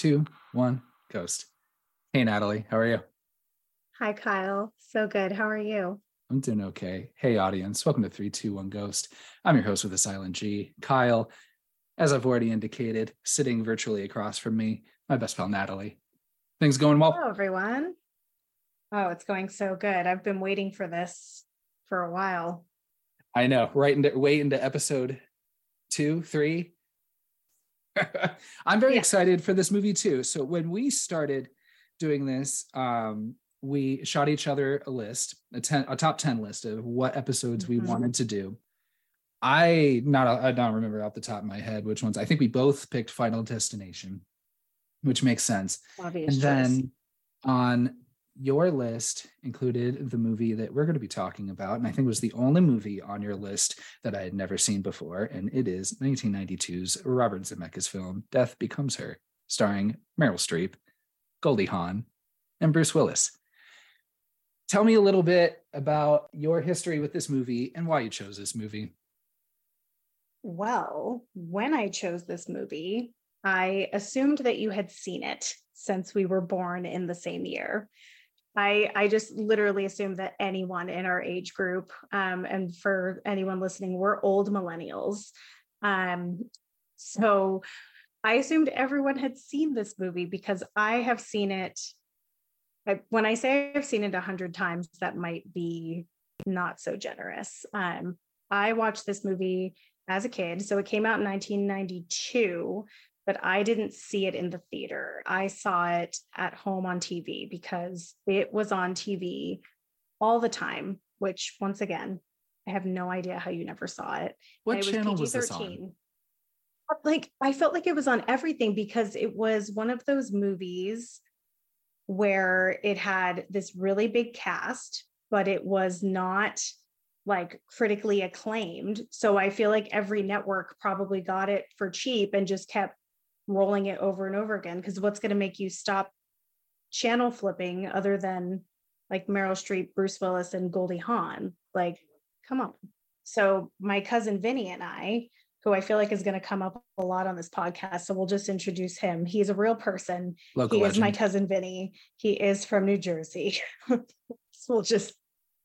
Two, one, ghost. Hey, Natalie, how are you? Hi, Kyle. So good. How are you? I'm doing okay. Hey, audience, welcome to 321 Ghost. I'm your host with a silent G, Kyle. As I've already indicated, sitting virtually across from me, my best pal, Natalie. Things going well? Hello, everyone. Oh, it's going so good. I've been waiting for this for a while. I know, right into way into episode two, three. I'm very Yeah. excited for this movie too. So when we started doing this, um, we shot each other a list, a ten, a top ten list of what episodes we Mhm. wanted to do. I not I don't remember off the top of my head which ones. I think we both picked Final Destination, which makes sense. Obvious And choice. then on your list included the movie that we're going to be talking about. And I think it was the only movie on your list that I had never seen before. And it is 1992's Robert Zemeckis film, Death Becomes Her, starring Meryl Streep, Goldie Hawn, and Bruce Willis. Tell me a little bit about your history with this movie and why you chose this movie. Well, when I chose this movie, I assumed that you had seen it since we were born in the same year. I I just literally assumed that anyone in our age group, um, and for anyone listening, we're old millennials. Um, so I assumed everyone had seen this movie because I have seen it. I, when I say I've seen it a hundred times, that might be not so generous. Um, I watched this movie as a kid. So it came out in 1992, but I didn't see it in the theater. I saw it at home on TV because it was on TV all the time, which once again, I have no idea how you never saw it. What it channel was this on? PG-13. But, Like I felt like it was on everything because it was one of those movies where it had this really big cast, but it was not like critically acclaimed. So I feel like every network probably got it for cheap and just kept rolling it over and over again. Because what's going to make you stop channel flipping other than like Meryl Streep, Bruce Willis, and Goldie Hawn? Like, come on. So my cousin Vinny and I, who I feel like is going to come up a lot on this podcast, so we'll just introduce him. He's a real person. Local he is my cousin Vinny. He is from New Jersey. so we'll just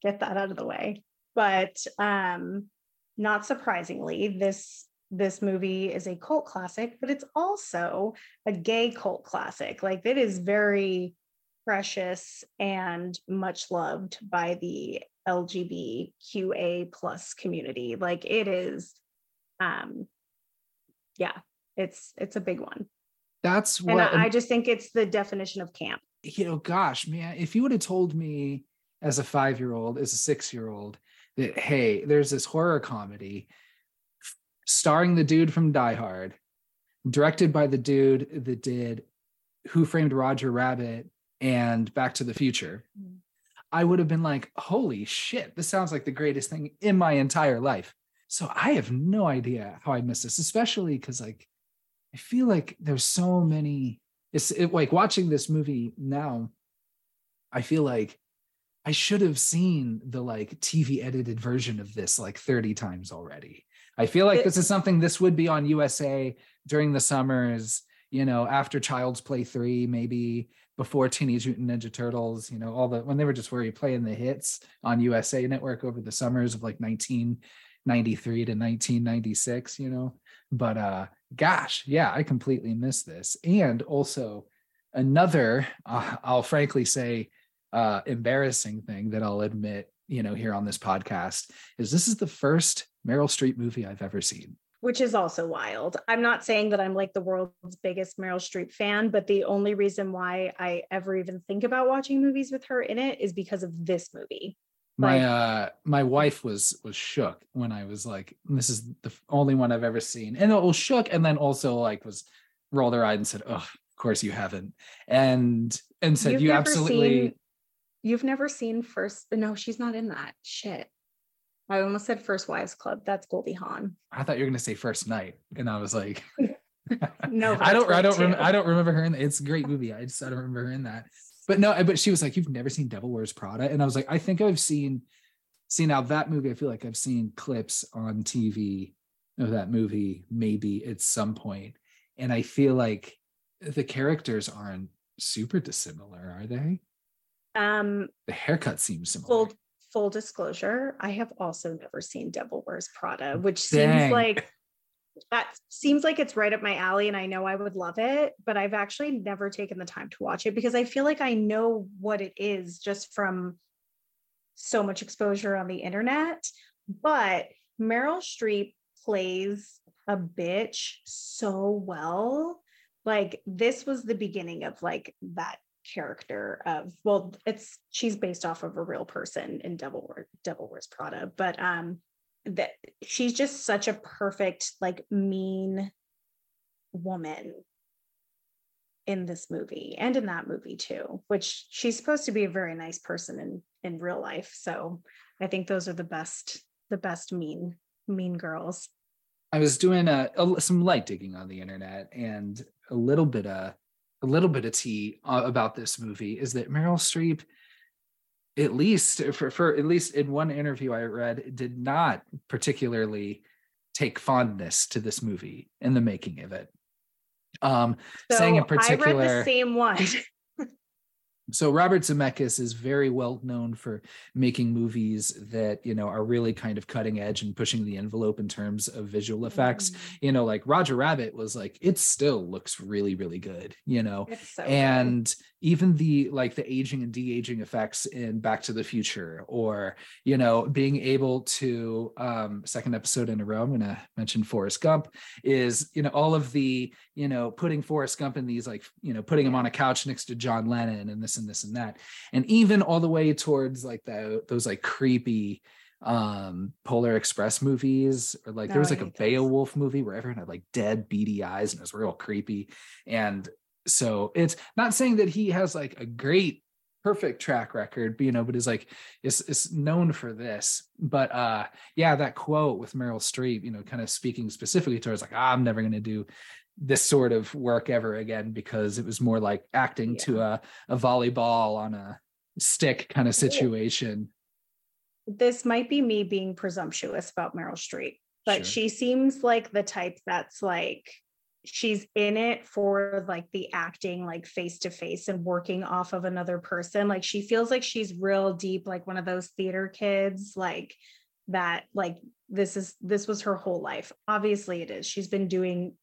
get that out of the way. But um, not surprisingly, this this movie is a cult classic, but it's also a gay cult classic. Like it is very precious and much loved by the LGBTQA plus community. Like it is, um, yeah, it's it's a big one. That's And what I, I just think it's the definition of camp. you know, gosh, man, if you would have told me as a five year old, as a six year old, that, hey, there's this horror comedy starring the dude from Die Hard, directed by the dude that did Who Framed Roger Rabbit and Back to the Future. I would have been like, holy shit, this sounds like the greatest thing in my entire life. So I have no idea how I missed this, especially because, like, I feel like there's so many it's it, like watching this movie now i feel like i should have seen the like tv edited version of this like 30 times already i feel like It- this is something this would be on usa during the summers you know after child's play 3 maybe before teenage mutant ninja turtles you know all the when they were just where you playing the hits on usa network over the summers of like 1993 to 1996 you know? But uh gosh yeah i completely missed this. And also another uh, i'll frankly say uh embarrassing thing that i'll admit you know here on this podcast is this is the first meryl streep movie i've ever seen which is also wild. I'm not saying that I'm like the world's biggest Meryl Streep fan, but the only reason why I ever even think about watching movies with her in it is because of this movie. my Like- uh my wife was was shook when i was like this is the only one i've ever seen and it was shook and then also like was rolled her eyes and said oh of course you haven't and and said You've absolutely seen- You've never seen First? No, she's not in that. Shit. I almost said First Wives Club. That's Goldie Hawn. I thought you were gonna say first night, and I was like, No, I don't, I don't, rem- I don't remember her in. That it's a great movie. I just I don't remember her in that. But no, but she was like, you've never seen Devil Wears Prada, and I was like, I think I've seen, see now that movie. I feel like I've seen clips on TV of that movie maybe at some point, and I feel like the characters aren't super dissimilar, are they? Um, The haircut seems similar. Full disclosure, I have also never seen Devil Wears Prada, which Dang. seems like that seems like it's right up my alley and I know I would love it, but I've actually never taken the time to watch it because I feel like I know what it is just from so much exposure on the internet. But Meryl Streep plays a bitch so well. Like this was the beginning of like that character of well it's she's based off of a real person in Devil Wear, Devil Wears Prada but um that she's just such a perfect like mean woman in this movie and in that movie too which she's supposed to be a very nice person in in real life. So i think those are the best the best mean mean girls. I was doing a, a- some light digging on the internet, and a little bit of a little bit of tea uh, about this movie is that Meryl Streep, at least for, for at least in one interview I read, did not particularly take fondness to this movie in the making of it. Um, so saying in i read particular, the same one so Robert Zemeckis is very well known for making movies that you know are really kind of cutting edge and pushing the envelope in terms of visual effects. Mhm. You know, like Roger Rabbit was like it still looks really really good. You know, so good. and even the like the aging and de-aging effects in back to the future or you know being able to um second episode in a row i'm gonna mention forrest gump is you know all of the you know putting forrest gump in these like you know putting him on a couch next to john lennon and this and this and that. And even all the way towards like the, those like creepy um polar express movies or like there was like a those. beowulf movie where everyone had like dead beady eyes and it was real creepy. And so it's not saying that he has like a great perfect track record you know but is like is is known for this. But uh yeah that quote with meryl streep you know kind of speaking specifically towards like "Ah, i'm never going to do this sort of work ever again because it was more like acting to a, a volleyball on a stick kind of situation. This might be me being presumptuous about Meryl Streep, but Sure. she seems like the type that's like she's in it for like the acting like face to face and working off of another person. Like she feels like she's real deep like one of those theater kids like that like this is this was her whole life. Obviously it is. She's been doing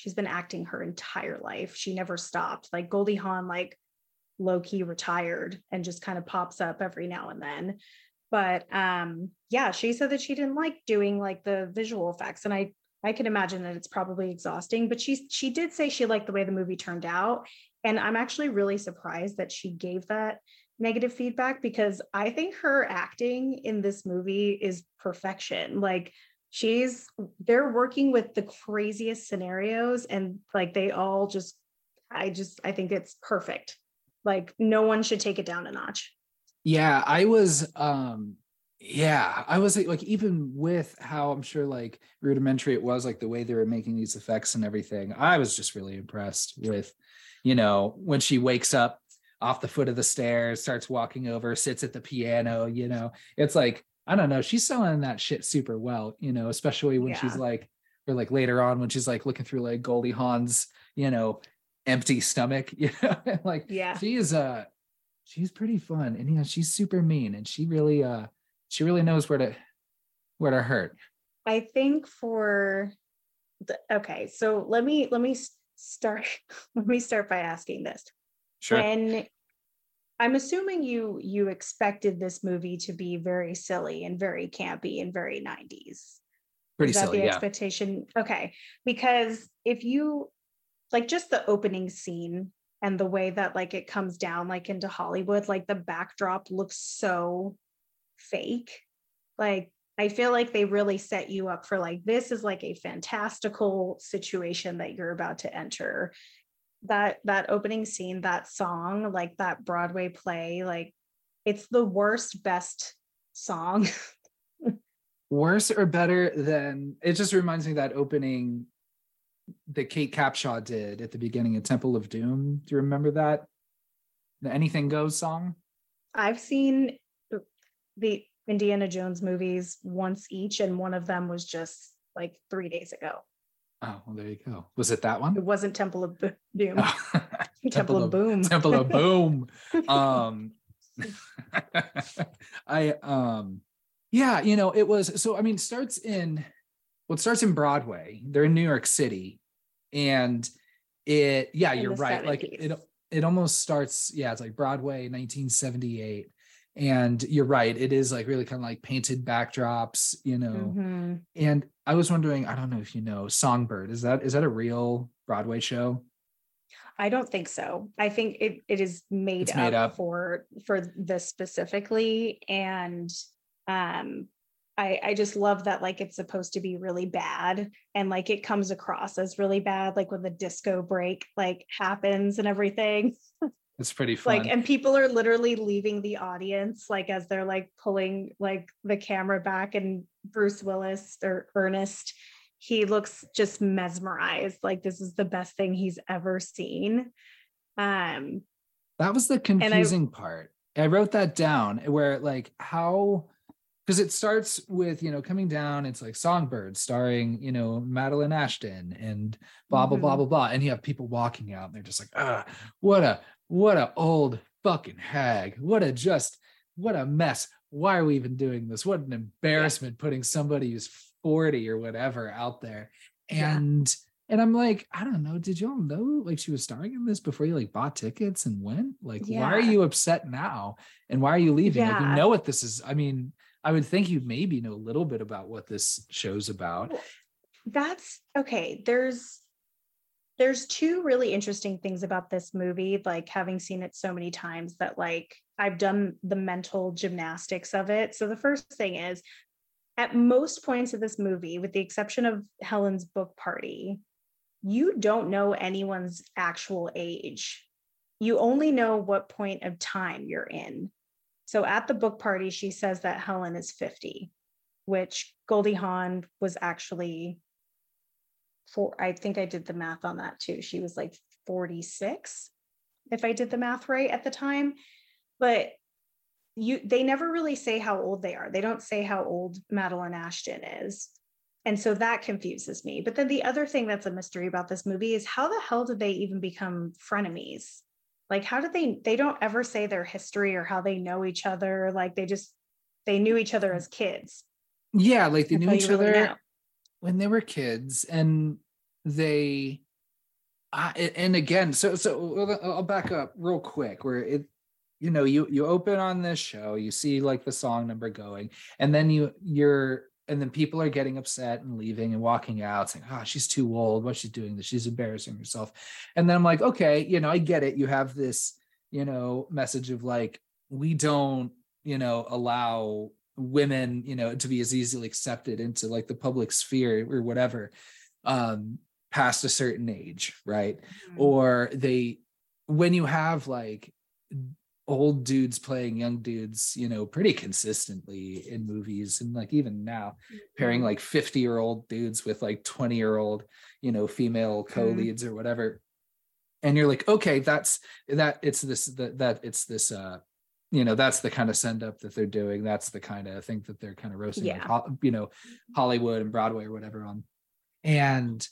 she's been acting her entire life. She never stopped. Like goldie hawn like low key retired and just kind of pops up every now and then. But um yeah she said that she didn't like doing like the visual effects and i i can imagine that it's probably exhausting but she she did say she liked the way the movie turned out and i'm actually really surprised that she gave that negative feedback because i think her acting in this movie is perfection. Like she's they're working with the craziest scenarios and like they all just i just i think it's perfect like no one should take it down a notch Yeah, I was um yeah, I was like even with how I'm sure like rudimentary it was like the way they were making these effects and everything. I was just really impressed with you know, when she wakes up off the foot of the stairs, starts walking over, sits at the piano, you know. It's like I don't know, she's selling that shit super well, you know, especially when she's like or like later on when she's like looking through like Goldie Hawn's, you know, empty stomach, you know, and like yeah. she is uh she's pretty fun and you know she's super mean and she really uh she really knows where to where to hurt. I think for the, okay, so let me let me start let me start by asking this. When I'm assuming you you expected this movie to be very silly and very campy and very 90s. pretty Is that silly the yeah expectation? Okay. Because if you like just the opening scene and the way that like it comes down like into Hollywood, like the backdrop looks so fake. Like I feel like they really set you up for like this is like a fantastical situation that you're about to enter. That that opening scene, that song, like that Broadway play, like it's the worst best song. Worse or better than it just reminds me of that opening that kate capshaw did at the beginning of temple of doom. Do you remember that? The anything goes song? I've seen the Indiana Jones movies once each, and one of them was just like three days ago. Oh, well, there you go. Was it that one? It wasn't Temple of Bo- Doom. Oh. Temple, Temple of Boom. Temple of Boom. Um, I um, yeah, you know, it was so. I mean, starts in well, it starts in Broadway. They're in New York City, and it yeah, In you're right. Like it it almost starts yeah, it's like Broadway, 1978. And you're right, it is like really kind of like painted backdrops, you know. Mhm. And I was wondering, I don't know if you know Songbird. Is that is that a real Broadway show? I don't think so. I think it it is made, It's up, made up. for for this specifically, and um, I I just love that like it's supposed to be really bad, and like it comes across as really bad, like when the disco break like happens and everything. It's pretty fun. like and people are literally leaving the audience like as they're like pulling like the camera back and bruce willis or ernest he looks just mesmerized like this is the best thing he's ever seen um That was the I- confusing part. I wrote that down where like how because it starts with you know coming down it's like songbird starring you know madeline ashton and blah blah blah Mhm. blah blah and you have people walking out and they're just like ah what a what a old fucking hag. What a just what a mess. Why are we even doing this? What an embarrassment putting somebody who's 40 or whatever out there. Yeah. and and i'm like i don't know. Did y'all know like she was starring in this before you like bought tickets and went? Like why are you upset now? And why are you leaving? Like you know what this is. I mean i would think you maybe know a little bit about what this show's about. That's okay there's there's two really interesting things about this movie like having seen it so many times that like i've done the mental gymnastics of it. So the first thing is at most points of this movie with the exception of helen's book party you don't know anyone's actual age. You only know what point of time you're in. So at the book party she says that helen is 50 which goldie hawn was actually for I think I did the math on that too. She was like 46, if I did the math right at the time. But you they never really say how old they are. They don't say how old Madeline Ashton is. And so that confuses me. But then the other thing that's a mystery about this movie is how the hell did they even become frenemies? Like how did they they don't ever say their history or how they know each other. Like they just they knew each other as kids. yeah like they knew each really other know. When they were kids and they a- and again so so I'll- back up real quick where it you know you you open on this show you see like the song number going and then you you're and then people are getting upset and leaving and walking out saying oh she's too old. What she's doing? This she's embarrassing herself. And then i'm like okay you know i get it. You have this you know message of like we don't you know allow women you know to be as easily accepted into like the public sphere or whatever um past a certain age right? Or they when you have like old dudes playing young dudes you know pretty consistently in movies and like even now pairing like 50 year old dudes with like 20 year old you know female co-leads or whatever and you're like okay that's that it's this that, that it's this uh you know that's the kind of send up that they're doing that's the kind of thing that they're kind of roasting Yeah. Ho- you know hollywood and broadway or whatever on and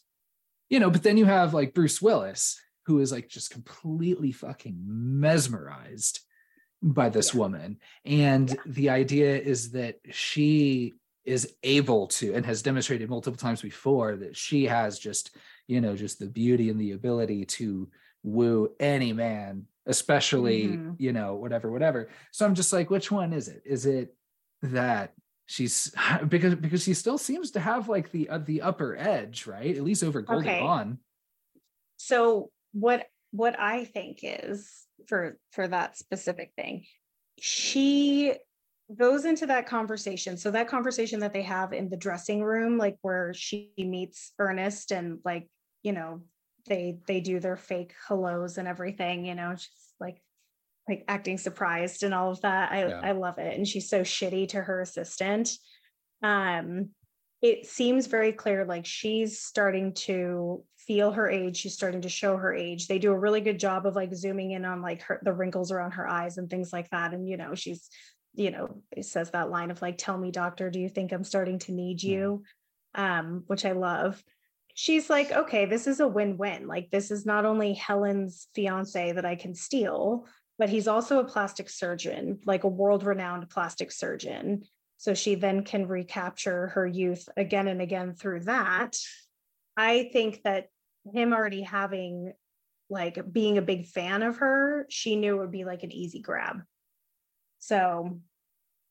you know but then you have like bruce willis who is like just completely fucking mesmerized by this Yeah. woman and the idea is that she is able to and has demonstrated multiple times before that she has just you know just the beauty and the ability to woo any man especially Mhm. you know whatever whatever so i'm just like which one is it is it that she's because because she still seems to have like the uh, the upper edge right at least over goldie Okay. Hawn. so what what i think is for for that specific thing she goes into that conversation so that conversation that they have in the dressing room like where she meets ernest and like you know they they do their fake hellos and everything you know she's like like acting surprised and all of that. I Yeah. i love it. And she's so shitty to her assistant. Um it seems very clear like she's starting to feel her age. She's starting to show her age. They do a really good job of like zooming in on like her the wrinkles around her eyes and things like that. And you know she's you know it says that line of like tell me doctor do you think i'm starting to need Hmm. you? Um which i love she's like, okay, this is a win-win. Like this is not only Helen's fiance that I can steal, but he's also a plastic surgeon, like a world-renowned plastic surgeon. So she then can recapture her youth again and again through that. I think that him already having like being a big fan of her, she knew it would be like an easy grab. So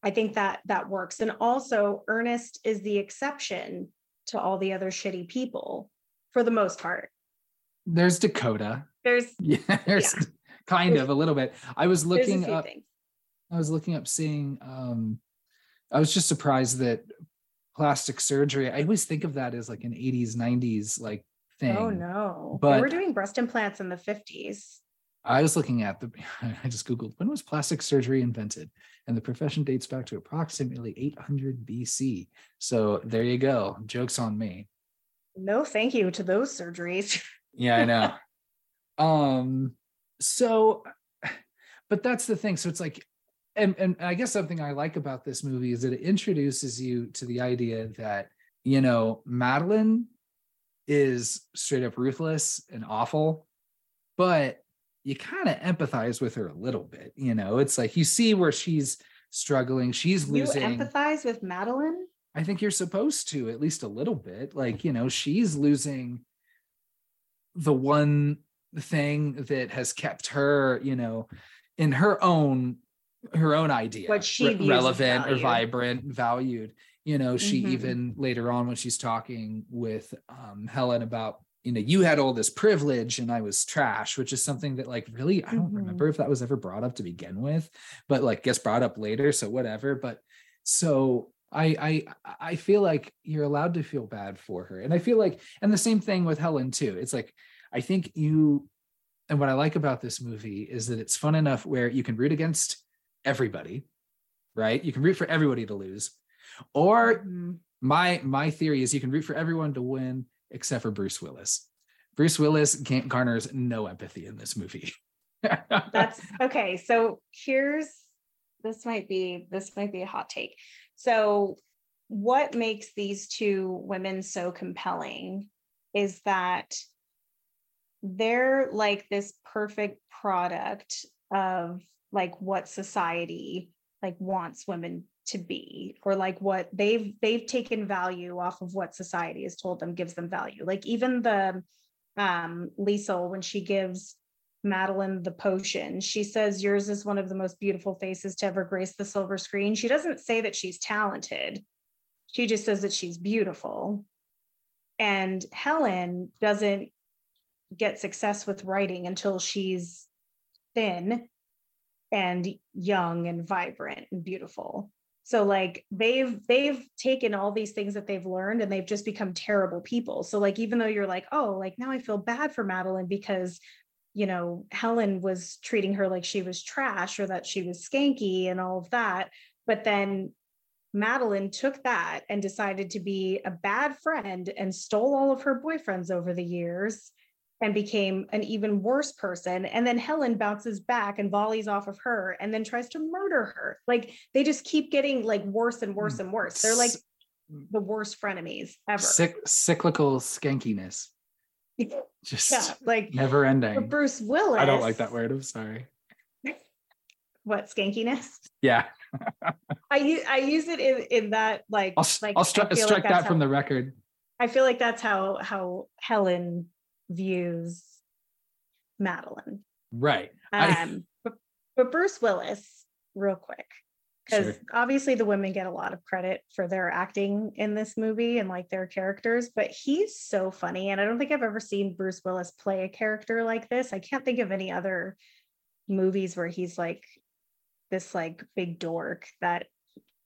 I think that that works. And also, Ernest is the exception to all the other shitty people for the most part. There's Dakota. There's yeah, there's yeah. kind there's, of a little bit. I was looking up. Things. I was looking up seeing. Um, I was just surprised that plastic surgery. I always think of that as like an 80s, 90s like Oh, thing. Oh no. But we were doing breast implants in the 50s. I was looking at the I just googled when was plastic surgery invented and the profession dates back to approximately 800 BC. So there you go. Jokes on me. No thank you to those surgeries. yeah, I know. um so but that's the thing so it's like and and I guess something I like about this movie is that it introduces you to the idea that you know Madeline is straight up ruthless and awful, but you kind of empathize with her a little bit. You know, it's like you see where she's struggling, she's losing. You empathize with Madeline? I think you're supposed to, at least a little bit. Like, you know, she's losing the one thing that has kept her, you know, in her own her own idea what she re- relevant or vibrant valued you know she mm-hmm. even later on when she's talking with um, helen about you know you had all this privilege and i was trash which is something that like really i don't mm-hmm. remember if that was ever brought up to begin with but like gets brought up later so whatever but so I I I feel like you're allowed to feel bad for her. And I feel like and the same thing with Helen too. It's like I think you and what I like about this movie is that it's fun enough where you can root against everybody, right? You can root for everybody to lose, or mm-hmm. my my theory is you can root for everyone to win except for Bruce Willis. Bruce Willis garners no empathy in this movie. That's okay. So here's this might be this might be a hot take. So what makes these two women so compelling is that they're like this perfect product of like what society like wants women to be or like what they've they've taken value off of what society has told them gives them value. Like even the um Lisle when she gives Madeline the potion she says yours is one of the most beautiful faces to ever grace the silver screen. She doesn't say that she's talented. She just says that she's beautiful. And Helen doesn't get success with writing until she's thin and young and vibrant and beautiful so like they've they've taken all these things that they've learned and they've just become terrible people. So like even though you're like oh like now i feel bad for madeline because you know helen was treating her like she was trash or that she was skanky and all of that but then madeline took that and decided to be a bad friend and stole all of her boyfriends over the years and became an even worse person. And then Helen bounces back and volleys off of her and then tries to murder her. Like they just keep getting like worse and worse mm. and worse. They're like mm. the worst frenemies ever. Cyc- cyclical skankiness. Just yeah, like never ending. Bruce Willis. I don't like that word. I'm sorry. What skankiness? Yeah. I use I use it in, in that like I'll, like I'll stri- strike like that how, from the record. I feel like that's how how Helen views Madeline. Right. Um, I... but, but Bruce Willis, real quick, because sure. obviously the women get a lot of credit for their acting in this movie and like their characters, but he's so funny. And I don't think I've ever seen Bruce Willis play a character like this. I can't think of any other movies where he's like this like big dork that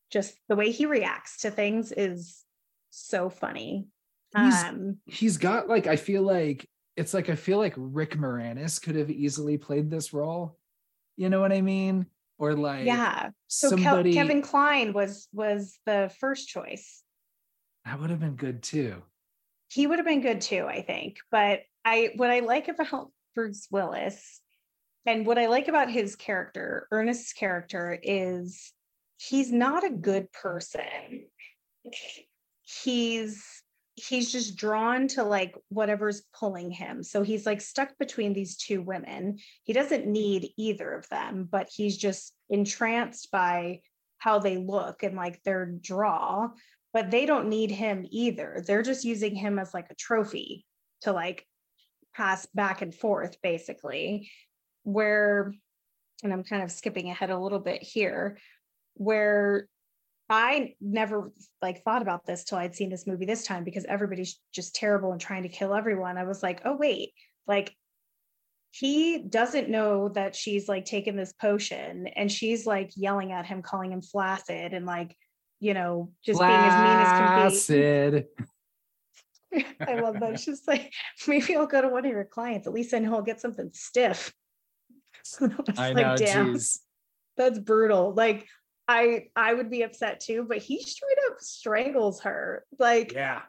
just the way he reacts to things is so funny. He's, um, he's got like I feel like it's like I feel like Rick Moranis could have easily played this role. You know what I mean? Or like yeah. So somebody... Kevin Kline was was the first choice. That would have been good too. He would have been good too, I think. But I what I like about Bruce Willis and what I like about his character, Ernest's character, is he's not a good person. He's he's just drawn to like whatever's pulling him. So he's like stuck between these two women. He doesn't need either of them, but he's just entranced by how they look and like their draw, but they don't need him either. They're just using him as like a trophy to like pass back and forth basically. Where and I'm kind of skipping ahead a little bit here, where I never like thought about this till I'd seen this movie this time because everybody's just terrible and trying to kill everyone. I was like, oh wait, like he doesn't know that she's like taking this potion and she's like yelling at him, calling him flaccid and like, you know, just flaccid. being as mean as can be. I love that. It's just like maybe I'll go to one of your clients. At least I know I'll get something stiff. I, I know, damn, geez. that's brutal. Like I I would be upset too, but he straight up strangles her. Like yeah.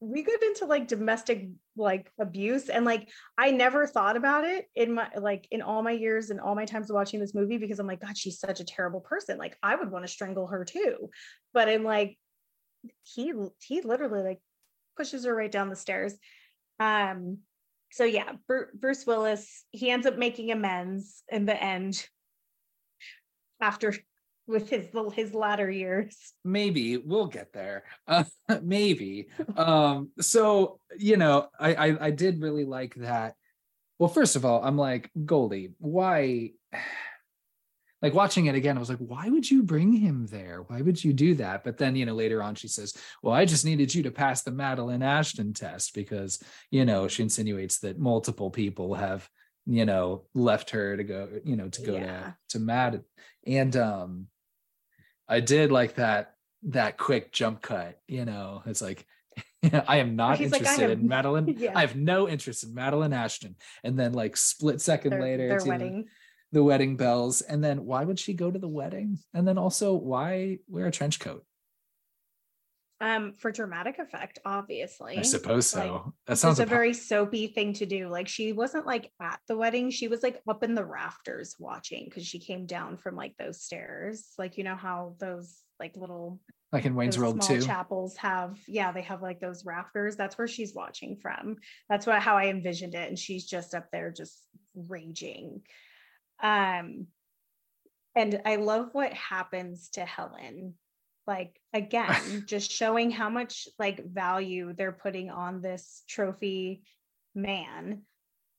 We get into like domestic like abuse and like I never thought about it in my like in all my years and all my times watching this movie because I'm like god she's such a terrible person like I would want to strangle her too but in like he he literally like pushes her right down the stairs um so yeah Bruce Willis he ends up making amends in the end after with his his latter years. Maybe we'll get there. Uh, maybe. Um so you know I, I i did really like that. Well first of all i'm like goldie why like watching it again i was like why would you bring him there? Why would you do that? But then you know later on she says well i just needed you to pass the madeline ashton test because you know she insinuates that multiple people have you know left her to go you know to go yeah. to to mad and um I did like that that quick jump cut. You know, it's like I am not He's interested like, have, in Madeline. Yeah. I have no interest in Madeline Ashton. And then like split second their, later, their wedding. The wedding bells. And then why would she go to the wedding? And then also why wear a trench coat? Um for dramatic effect obviously i suppose so. Like, that sounds It's a very soapy thing to do like she wasn't like at the wedding she was like up in the rafters watching because she came down from like those stairs like you know how those like little like in Wayne's World too. chapels have yeah they have like those rafters that's where she's watching from. That's what how I envisioned it and she's just up there just raging. Um and I love what happens to Helen like again just showing how much like value they're putting on this trophy man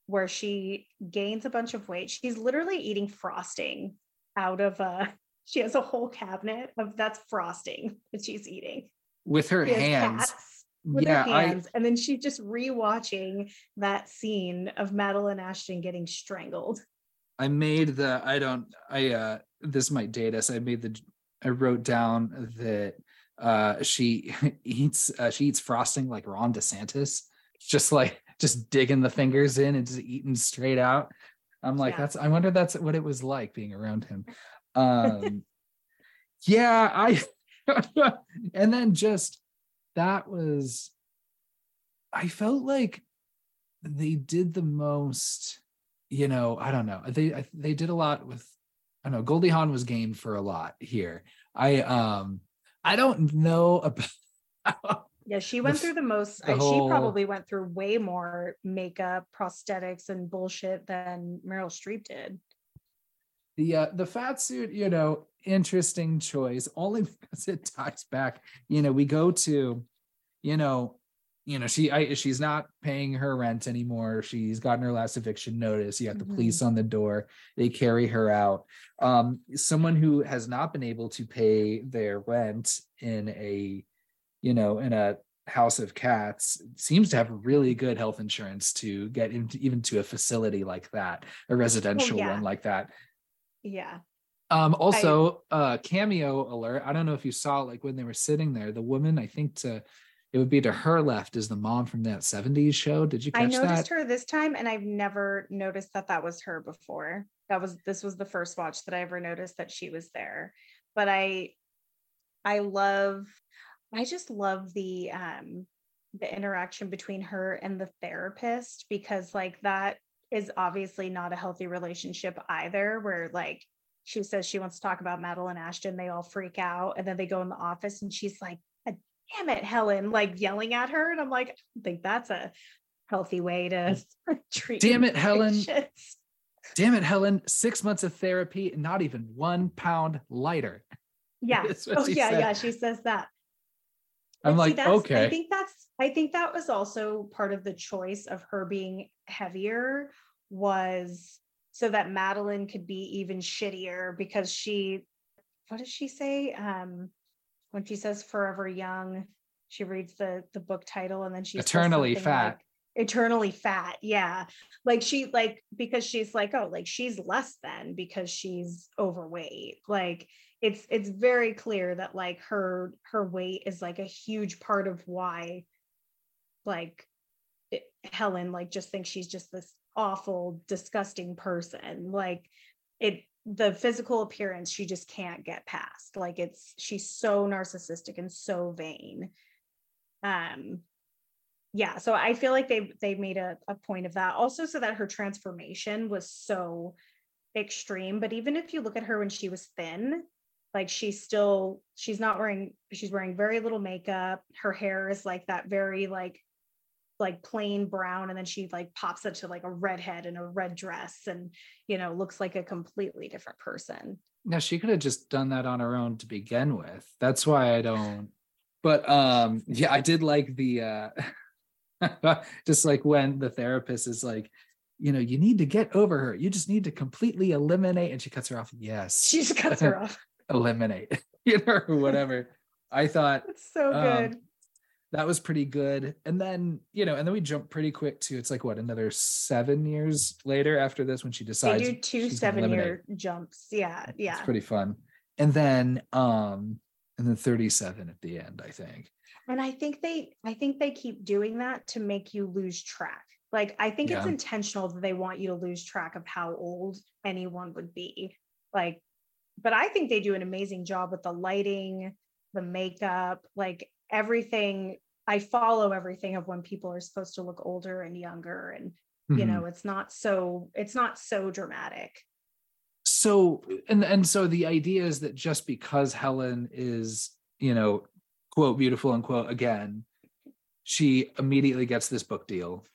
where she gains a bunch of weight. She's literally eating frosting out of a she has a whole cabinet of that's frosting that she's eating. With her hands. with yeah, her hands I, and then she's just rewatching that scene of Madeline Ashton getting strangled. I made the I don't I uh this might date us I made the I wrote down that uh, she eats uh, she eats frosting like Ron DeSantis, just like just digging the fingers in and just eating straight out. I'm like, yeah. that's I wonder that's what it was like being around him. Um, yeah, I and then just that was I felt like they did the most, you know, I don't know. They they did a lot with I know Goldie Hawn was game for a lot here. I um I don't know about yeah, she went the, through the most the whole, she probably went through way more makeup, prosthetics, and bullshit than Meryl Streep did. The uh the fat suit, you know, interesting choice, only because it ties back. You know, we go to, you know, you know she I, she's not paying her rent anymore. She's gotten her last eviction notice. You got the mm-hmm. police on the door. They carry her out. Um someone who has not been able to pay their rent in a you know in a house of cats seems to have really good health insurance to get into even to a facility like that a residential yeah. one like that. Yeah. Um also I, uh cameo alert. I don't know if you saw like when they were sitting there the woman i think to it would be to her left is the mom from that 70s show. Did you catch that? I noticed that? her this time and I've never noticed that that was her before. That was this was the first watch that I ever noticed that she was there. But I I love I just love the um the interaction between her and the therapist because like that is obviously not a healthy relationship either where like she says she wants to talk about Madeline Ashton they all freak out and then they go in the office and she's like damn it, Helen, like yelling at her. And I'm like, I don't think that's a healthy way to treat. Damn it, Helen. Damn it, Helen. Six months of therapy, not even one pound lighter. Yeah. Oh yeah, said. yeah. She says that. I'm But see, like, that's- I okay. think that's I think that was also part of the choice of her being heavier was so that Madeline could be even shittier because she what does she say? Um when she says forever young, she reads the the book title and then she says Eternally fat. like, eternally fat yeah. Like she like because she's like oh like she's less than because she's overweight. Like it's it's very clear that like her her weight is like a huge part of why like it, helen like just thinks she's just this awful disgusting person. Like it the physical appearance she just can't get past. Like it's she's so narcissistic and so vain. Um yeah so i feel like they they made a, a point of that. Also so that her transformation was so extreme but even if you look at her when she was thin like she's still she's not wearing she's wearing very little makeup. Her hair is like that very like like plain brown and then she like pops it to like a redhead in a red dress and you know looks like a completely different person Now she could have just done that on her own to begin with. That's why I don't. But um, yeah, I did like the uh just like when the therapist is like, you know, you need to get over her. You just need to completely eliminate, and she cuts her off. Yes, she just cuts her off eliminate, you know, or whatever. I thought it's so Um, good that was pretty good. And then, you know, and then we jump pretty quick to it's like what another seven years later after this when she they decides do two seven year jumps yeah yeah It's pretty fun. And then um and then 37 at the end, I think. And I think they I think they keep doing that to make you lose track. Like I think it's intentional that they want you to lose track of how old anyone would be. Like but I think they do an amazing job with the lighting, the makeup, like everything. I follow everything of when people are supposed to look older and younger and you Mhm. know, it's not so it's not so dramatic. so and and so the idea is that just because Helen is, you know, quote beautiful unquote again, she immediately gets this book deal.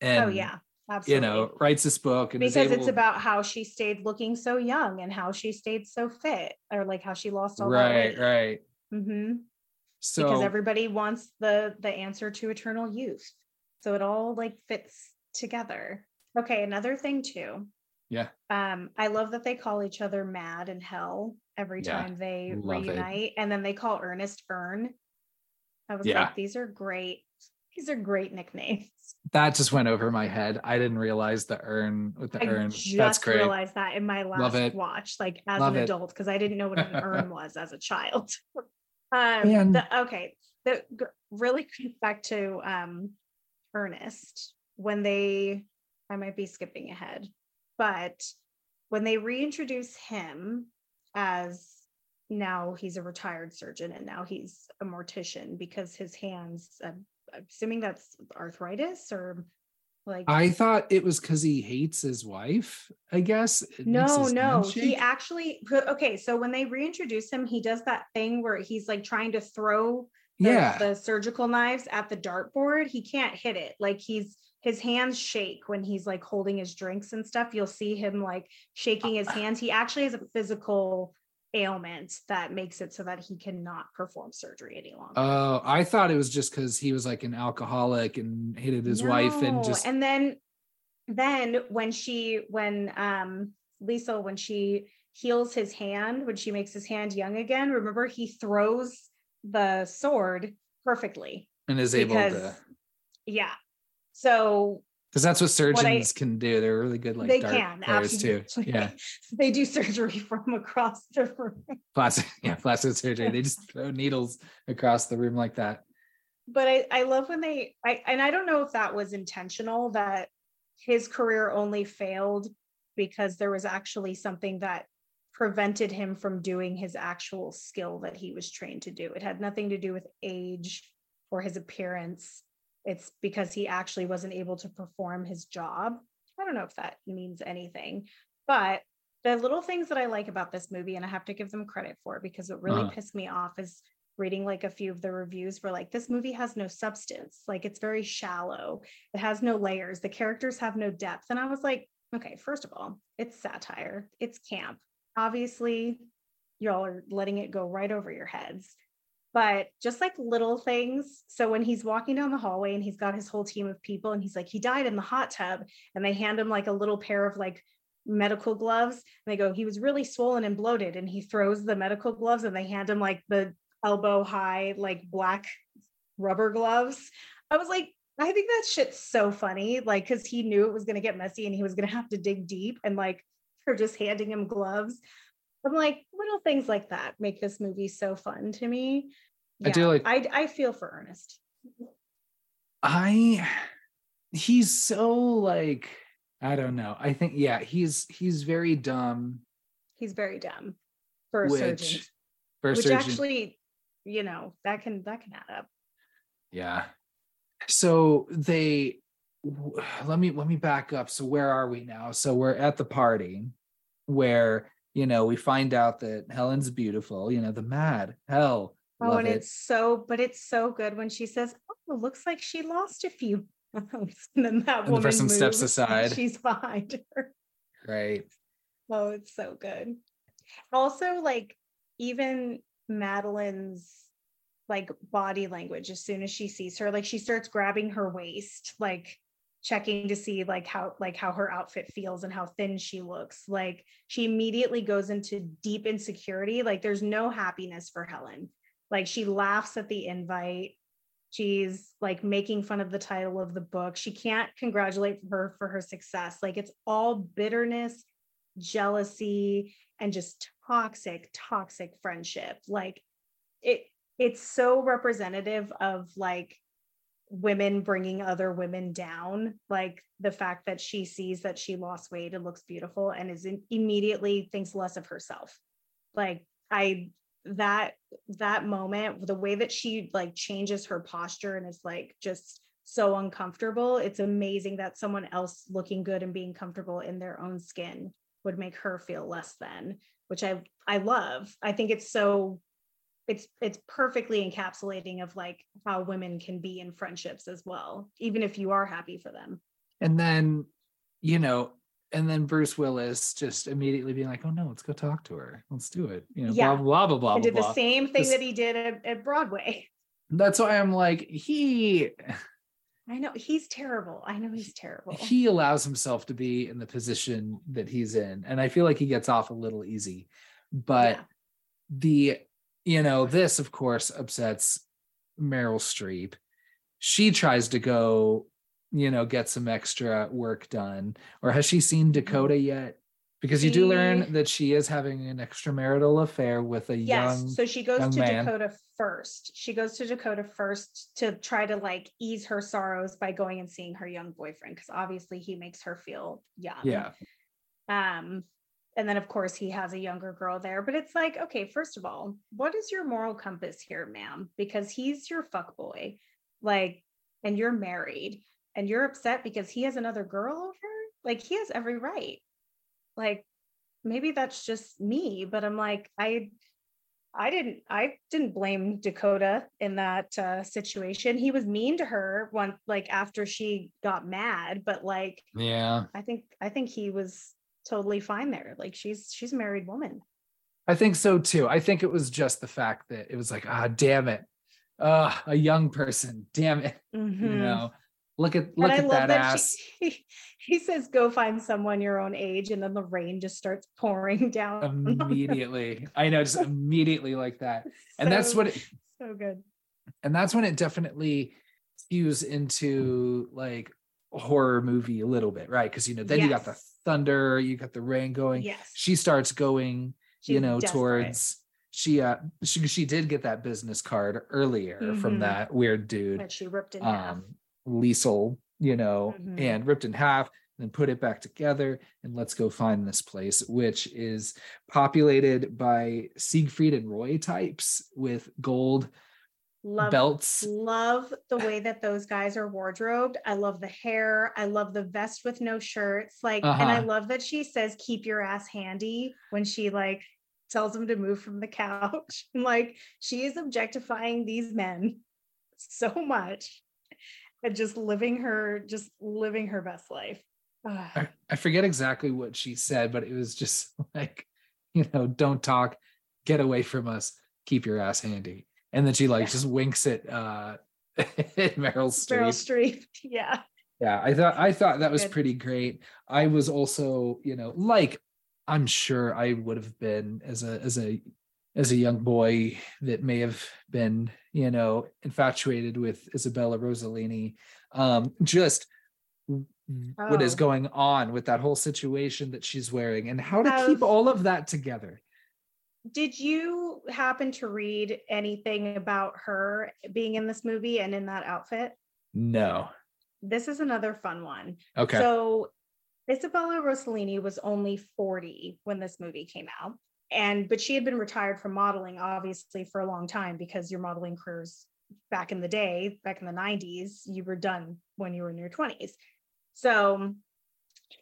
And oh yeah. Absolutely. you know, writes this book and because it's about how she stayed looking so young and how she stayed so fit or like how she lost all right, that right, weight. right. hmm So because everybody wants the the answer to eternal youth so it all like fits together okay another thing too Yeah. um i love that they call each other mad and hell every Yeah, time they love it. reunite and then they call ernest ern i was Yeah. like these are great these are great nicknames that just went over my head. I didn't realize the urn with the i urn. just That's great. realized that in my last watch like as Love an it. adult because i didn't know what an urn was as a child um And- the, okay the really quick back to um ernest when they i might be skipping ahead but when they reintroduce him as now he's a retired surgeon and now he's a mortician because his hands I'm assuming that's arthritis or like I thought it was because he hates his wife, I guess. It no, no. He actually okay. So when they reintroduce him, he does that thing where he's like trying to throw the, yeah. the surgical knives at the dartboard. He can't hit it. Like he's his hands shake when he's like holding his drinks and stuff. You'll see him like shaking his hands. He actually has a physical ailment that makes it so that he cannot perform surgery any longer. Oh, I thought it was just because he was like an alcoholic and hated his wife and just and then then when she when um lisa when she heals his hand when she makes his hand young again remember he throws the sword perfectly and is able because to yeah so because that's what surgeons I- can do. They're really good like they dart can players too. Yeah. they do surgery from across the room Plastic, yeah, plastic surgery. They just throw needles across the room like that. but I, I love when they I and I don't know if that was intentional that his career only failed because there was actually something that prevented him from doing his actual skill that he was trained to do. It had nothing to do with age or his appearance. It's because he actually wasn't able to perform his job. I don't know if that means anything, but the little things that I like about this movie, and I have to give them credit for because it really Uh-huh. pissed me off, is reading like a few of the reviews were like this movie has no substance. Like it's very shallow. It has no layers. The characters have no depth. And i was like okay first of all it's satire. It's camp. Obviously y'all are letting it go right over your heads but just like little things so when he's walking down the hallway and he's got his whole team of people and he's like he died in the hot tub and they hand him like a little pair of like medical gloves and they go he was really swollen and bloated and he throws the medical gloves and they hand him like the elbow high, like black rubber gloves. I was like, I think that shit's so funny. Like, cause he knew it was gonna get messy and he was gonna have to dig deep and like for just handing him gloves. I'm like, little things like that make this movie so fun to me. Yeah, I do like I I feel for Ernest. I he's so like I don't know. I think yeah, he's he's very dumb. He's very dumb for a which, surgeon. For a which surgeon. actually you know that can that can add up yeah so they let me let me back up so where are we now so we're at the party where you know we find out that helen's beautiful you know the mad hell oh and it. it's so but it's so good when she says oh looks like she lost a few pounds. And then that and woman the person steps aside. she's behind her. Right. Oh it's so good. Also like even Madeline's like body language as soon as she sees her like she starts grabbing her waist like checking to see like how like how her outfit feels and how thin she looks. Like she immediately goes into deep insecurity like there's no happiness for Helen. Like she laughs at the invite. She's like making fun of the title of the book. She can't congratulate her for her success. Like it's all bitterness jealousy and just toxic, toxic friendship. Like it, it's so representative of like women bringing other women down like the fact that she sees that she lost weight and looks beautiful and is in, immediately thinks less of herself. Like i that that moment the way that she like changes her posture and is like just so uncomfortable it's amazing that someone else looking good and being comfortable in their own skin would make her feel less than which i i love. I think it's so it's it's perfectly encapsulating of like how women can be in friendships as well even if you are happy for them and then you know and then bruce willis just immediately being like oh no let's go talk to her let's do it you know yeah. blah blah blah blah and did blah, the same thing that he did at, at broadway that's why i'm like he I know he's terrible. I know he's terrible. He allows himself to be in the position that he's in. And I feel like he gets off a little easy. But yeah. the, you know, this, of course, upsets Meryl Streep. She tries to go, you know, get some extra work done. Or has she seen mm-hmm. Dakota yet? because you do learn that she is having an extramarital affair with a yes, young so she goes to man. dakota first she goes to dakota first to try to like ease her sorrows by going and seeing her young boyfriend because obviously he makes her feel young yeah um and then of course he has a younger girl there but it's like okay first of all what is your moral compass here ma'am? Because he's your fuck boy like and you're married and you're upset because he has another girl over? Like he has every right. Like maybe that's just me but i'm like i i didn't i didn't blame dakota in that uh, situation. He was mean to her once like after she got mad but like yeah. I think i think he was totally fine there like she's she's a married woman i think so too i think it was just the fact that it was like ah damn it uh a young person damn it mm-hmm. you know Look at look at that, that ass. She, he, says, "Go find someone your own age," and then the rain just starts pouring down immediately. I know, just immediately like that, and so, that's what. It, so good. And that's when it definitely skews into like horror movie a little bit, right? Because you know, then yes. you got the thunder, you got the rain going. Yes. She starts going, She's you know, desperate. towards she uh she she did get that business card earlier mm-hmm. from that weird dude that she ripped in um, half Lisle, you know, mm-hmm. and ripped in half, and then put it back together. And let's go find this place, which is populated by Siegfried and Roy types with gold love, belts. Love the way that those guys are wardrobed. I love the hair. I love the vest with no shirts. Like, uh-huh. and I uh-huh. love that she says, keep your ass handy when she like tells him to move from the couch. like she is objectifying these men so much and just living her just living her best life. I, I forget exactly what she said, but it was just like, you know, don't talk, get away from us, keep your ass handy. And then she like yeah. just winks at uh at Meryl Streep. Meryl Streep. Yeah. Yeah, I thought I thought that was Good. pretty great. I was also, you know, like I'm sure I would have been as a as a as a young boy that may have been, you know, infatuated with Isabella Rossellini. Um, just oh. what is oh. going on with that whole situation that she's wearing and how to keep all of that together. Did you happen to read anything about her being in this movie and in that outfit? No. This is another fun one. Okay. So Isabella Rossellini was only 40 when this movie came out. And but she had been retired from modeling obviously for a long time because your modeling careers back in the day, back in the 90s, you were done when you were in your 20s. So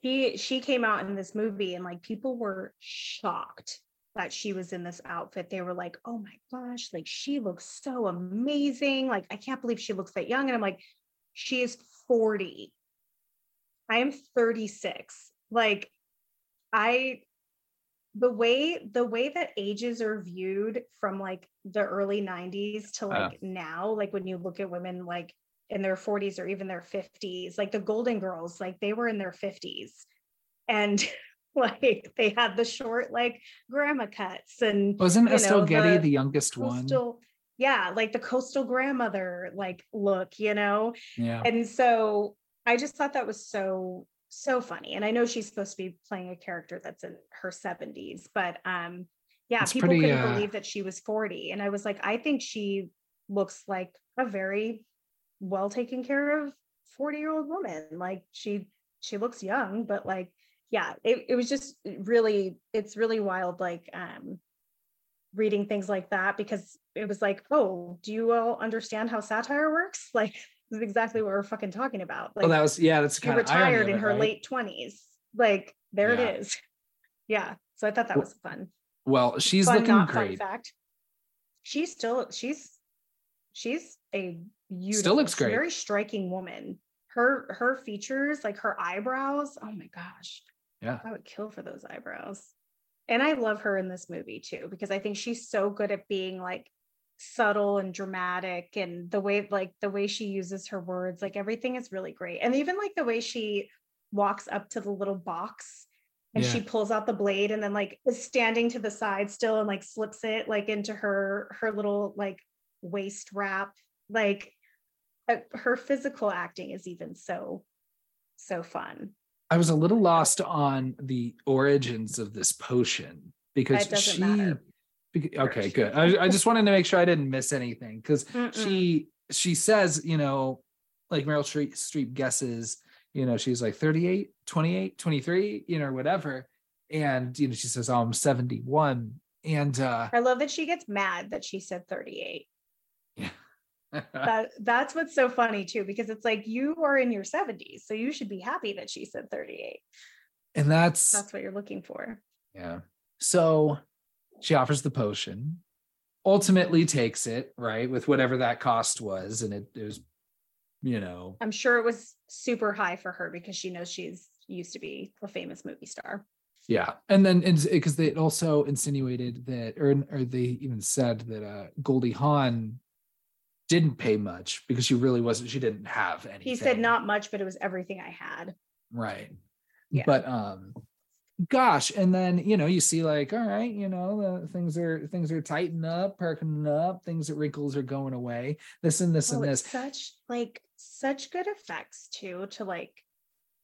he she came out in this movie and like people were shocked that she was in this outfit. They were like, "Oh my gosh, like she looks so amazing. Like I can't believe she looks that young." And I'm like, "She is 40 I am 36. Like I the way the way that ages are viewed from like the early 90s to like uh. now, like when you look at women like in their 40s or even their 50s, like the Golden Girls, like they were in their 50s. And like they had the short like grandma cuts and wasn't Estelle Getty the, the youngest coastal, one? Yeah, like the coastal grandmother like look, you know? Yeah. And so I just thought that was so so funny. And I know she's supposed to be playing a character that's in her 70s, but um yeah, people pretty, couldn't uh... believe that she was 40. And I was like, I think she looks like a very well taken care of 40 year old woman. Like she she looks young, but like yeah, it, it was just really it's really wild like um reading things like that because it was like, oh, do you all understand how satire works? Like this is exactly what we're fucking talking about. Like, well, that was yeah, that's kind of retired in her right? late twenties. Like there yeah. it is. Yeah. So I thought that was fun. Well, she's fun, looking great. fact. She's still she's she's a beautiful, still looks great. Very striking woman. Her her features, like her eyebrows. Oh my gosh. Yeah. I would kill for those eyebrows. And I love her in this movie too because I think she's so good at being like subtle and dramatic and the way like the way she uses her words like everything is really great and even like the way she walks up to the little box and yeah. she pulls out the blade and then like is standing to the side still and like slips it like into her her little like waist wrap like uh, her physical acting is even so so fun i was a little lost on the origins of this potion because she matter. okay good. I, I just wanted to make sure i didn't miss anything because she she says you know like meryl streep, guesses you know she's like 38 28 23 you know whatever. And you know she says oh i'm 71 and uh i love that she gets mad that she said 38 yeah that that's what's so funny too because it's like you are in your 70s so you should be happy that she said 38 and that's that's what you're looking for yeah so she offers the potion, ultimately takes it, right, with whatever that cost was. And it, it was, you know. I'm sure it was super high for her because she knows she's used to be a famous movie star. Yeah. And then because they also insinuated that, or, or they even said that uh, Goldie Hawn didn't pay much because she really wasn't, she didn't have anything. He said not much, but it was everything I had. Right. Yeah. But um gosh and then you know you see like all right you know things are things are tightening up perking up things that wrinkles are going away this and this oh, and this such like such good effects too to like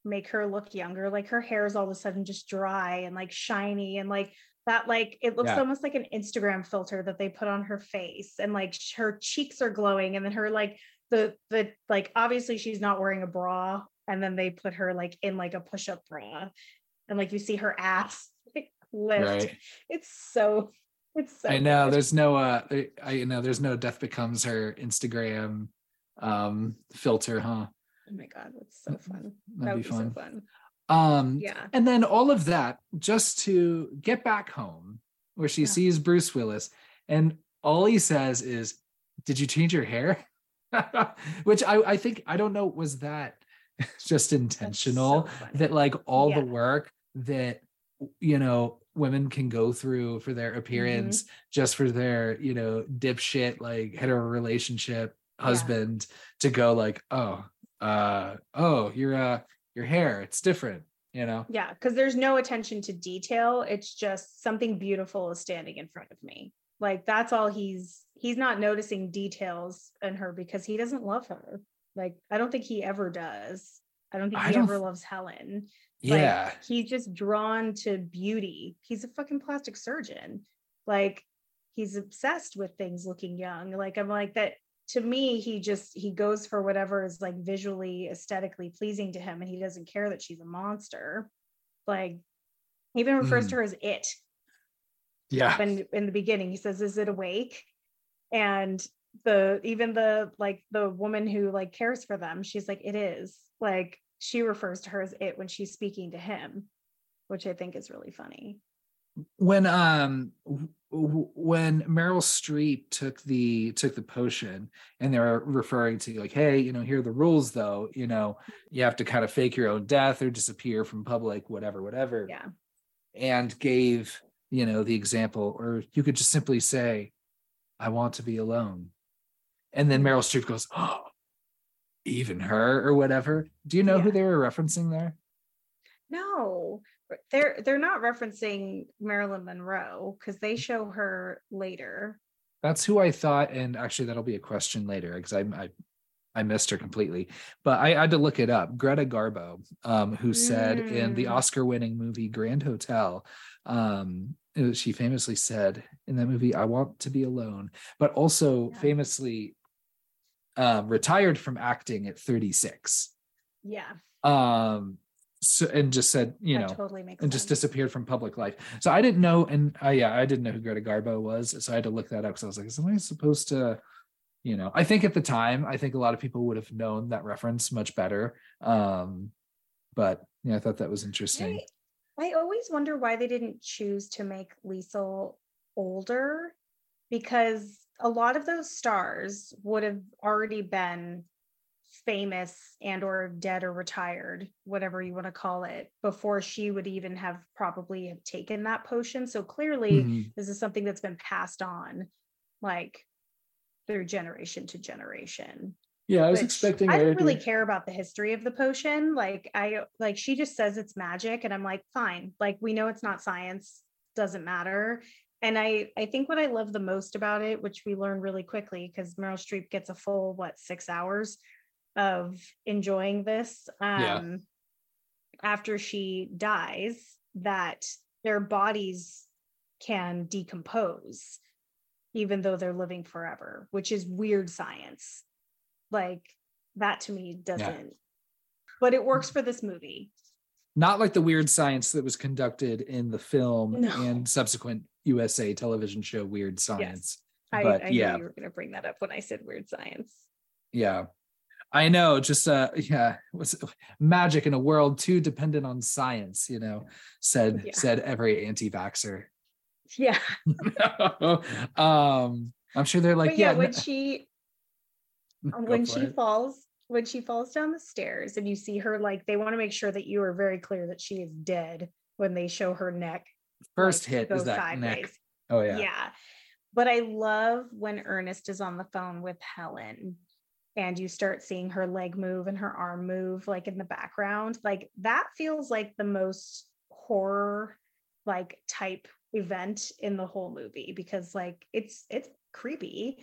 make her look younger like her hair is all of a sudden just dry and like shiny and like that like it looks yeah. almost like an instagram filter that they put on her face and like her cheeks are glowing and then her like the the like obviously she's not wearing a bra and then they put her like in like a push-up bra and like you see her ass like, lift. Right. It's so it's so I know good. there's no uh I you know there's no death becomes her Instagram um filter, huh? Oh my god, that's so fun. That'd that would be, be fun. so fun. Um yeah. And then all of that just to get back home where she Yeah. sees Bruce Willis, and all he says is, "Did you change your hair?" Which I I think I don't know was that just intentional so that like all the work that you know women can go through for Mm-hmm. their appearance just for their you know dipshit like hetero relationship husband to go like oh uh oh, you're, uh your hair it's different you know Yeah, because there's no attention to detail. It's just something beautiful is standing in front of me. Like that's all he's he's not noticing details in her because he doesn't love her. Like I don't think he ever does. I don't think I he don't ever loves Helen. Like, yeah he's just drawn to beauty. He's a fucking plastic surgeon. Like he's obsessed with things looking young. Like I'm like that to me, he just he goes for whatever is like visually aesthetically pleasing to him and he doesn't care that she's a monster. Like he even refers Mm. to her as it. Yeah. When in the beginning he says is it awake? And the even the like the woman who like cares for them she's like it is. Like she refers to her as it when she's speaking to him which i think is really funny. When um when Meryl Streep took the took the potion and they're referring to like hey you know here are the rules though you know you have to kind of fake your own death or disappear from public whatever whatever yeah. and gave you know the example or you could just simply say I want to be alone and then Meryl Streep goes oh even her or whatever. Do you know who they were referencing there? No they're they're not referencing marilyn monroe because they show her later That's who I thought, and actually that'll be a question later because I, I I missed her completely. But I had to look it up. Greta Garbo, um, who said in the Mm. Oscar-winning movie Grand Hotel, um, was- she famously said in that movie, "I want to be alone," but also Yeah. famously um, retired from acting at 36. yeah Um, so and just said, you that know, totally makes and just disappeared from public life. So I didn't know, and uh, yeah, I didn't know who Greta Garbo was. So I had to look that up because I was like, is am I supposed to, you know? I think at the time, I think a lot of people would have known that reference much better. Um, but yeah, I thought that was interesting. I, I always wonder why they didn't choose to make Lisle older because a lot of those stars would have already been famous and or dead or retired whatever you want to call it before she would even have probably have taken that potion so clearly Mhm. this is something that's been passed on like through generation to generation Yeah, I was which expecting. I don't to- really care about the history of the potion. Like I like she just says it's magic, and I'm like, fine. Like we know it's not science, doesn't matter. And I I think what I love the most about it, which we learn really quickly, because Meryl Streep gets a full what six hours of enjoying this. Um Yeah. after she dies, that their bodies can decompose even though they're living forever, which is weird science. Like that to me doesn't, but it works for this movie. Not like the weird science that was conducted in the film No. and subsequent USA television show Weird Science. I, But, I yeah. knew you were going to bring that up when I said weird science. Yeah. I know, just uh yeah, was magic in a world too dependent on science, you know, said Yeah. said every anti-vaxxer. Yeah. um I'm sure they're like, but yeah, yeah, when no- she when she it. falls when she falls down the stairs and you see her like they want to make sure that you are very clear that she is dead when they show her neck first like, hit is that neck. sideways. Oh yeah. yeah. But I love when Ernest is on the phone with Helen and you start seeing her leg move and her arm move like in the background. Like that feels like the most horror like type event in the whole movie because like it's it's creepy.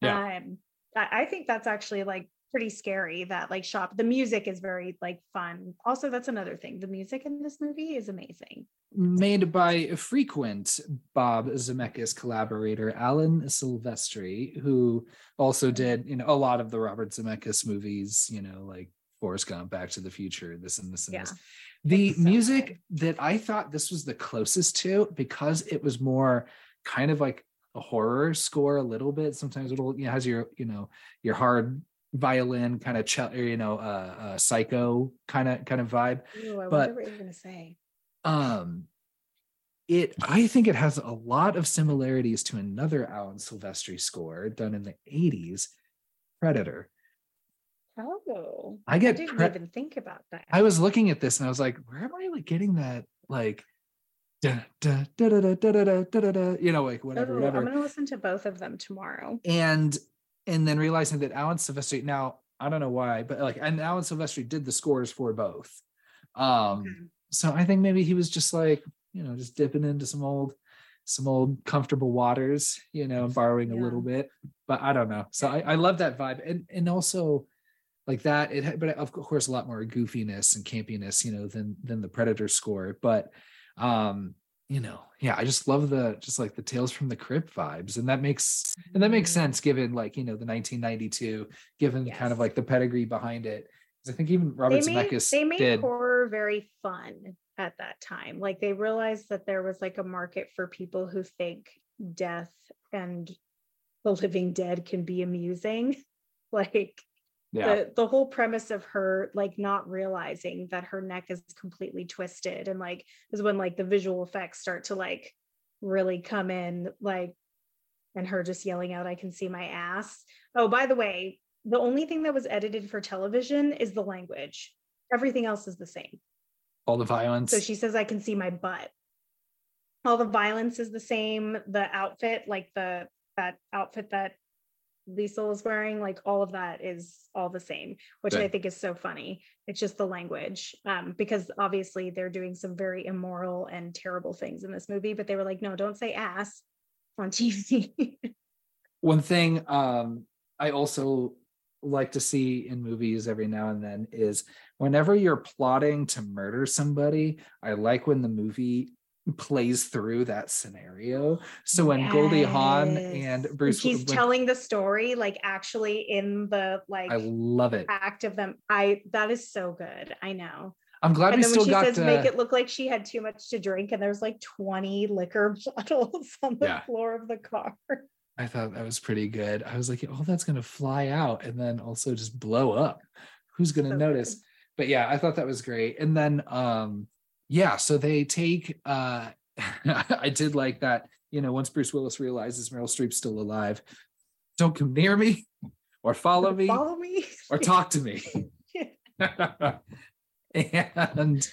Yeah. Um I, I think that's actually like pretty scary that like shop the music is very like fun. Also, that's another thing. The music in this movie is amazing. Made by a frequent Bob Zemeckis collaborator, Alan Silvestri, who also did, you know, a lot of the Robert Zemeckis movies, you know, like Forrest Gump, Back to the Future, this and this and Yeah. this. The so music good. that I thought this was the closest to because it was more kind of like a horror score a little bit. Sometimes it'll you know, has your you know your hard violin kind of ch- you know uh, uh psycho kind of kind of vibe Ooh, I but what you're gonna say um it i think it has a lot of similarities to another alan silvestri score done in the 80s predator oh i get I didn't pre- even think about that i was looking at this and i was like where am i like getting that like Da, da, da, you know, like whatever, oh, whatever. I'm gonna listen to both of them tomorrow. And and then realizing that Alan Silvestri now I don't know why, but like and Alan Silvestri did the scores for both. Um Mhm. so I think maybe he was just like, you know, just dipping into some old some old comfortable waters, you know, borrowing a little bit. But I don't know. So I, I love that vibe. And and also like that it had but of course a lot more goofiness and campiness, you know, than than the Predator score. But um, you know, yeah, I just love the just like the Tales from the Crypt vibes. And that makes and that makes Mhm. sense given like, you know, the 1992, given kind of like the pedigree behind it. 'Cause I think even Robert they made, Zemeckis they made did. horror very fun at that time. Like they realized that there was like a market for people who think death and the living dead can be amusing. Like Yeah. the the whole premise of her like not realizing that her neck is completely twisted and like is when like the visual effects start to like really come in like and her just yelling out i can see my ass. Oh by the way the only thing that was edited for television is the language. Everything else is the same. All the violence. so she says i can see my butt. All the violence is the same. The outfit like the that outfit that Lisle is wearing, like all of that is all the same, which I think is so funny. It's just the language, um, because obviously they're doing some very immoral and terrible things in this movie, but they were like, no, don't say ass on TV. one thing um i also like to see in movies every now and then is whenever you're plotting to murder somebody i like when the movie plays through that scenario so when goldie hawn and Yes. bruce he's when- telling the story, like actually in the like i love it act of them. I that is so good. I know. i'm glad and we then still when she got says to make it look like she had too much to drink and there's like 20 liquor bottles on the Yeah. floor of the car i thought that was pretty good i was like oh that's gonna fly out and then also just blow up who's gonna So notice good. but yeah i thought that was great and then um yeah so they take uh i did like that you know once bruce willis realizes meryl streep's still alive don't come near me or follow me follow me. or talk to me. And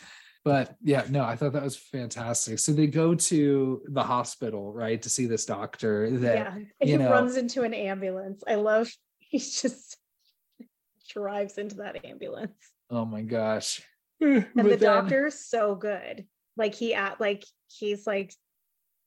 but yeah no i thought that was fantastic. So they go to the hospital right to see this doctor that yeah and he know- runs into an ambulance. I love he just drives into that ambulance. Oh my gosh and But the then- doctor's so good like he at like he's like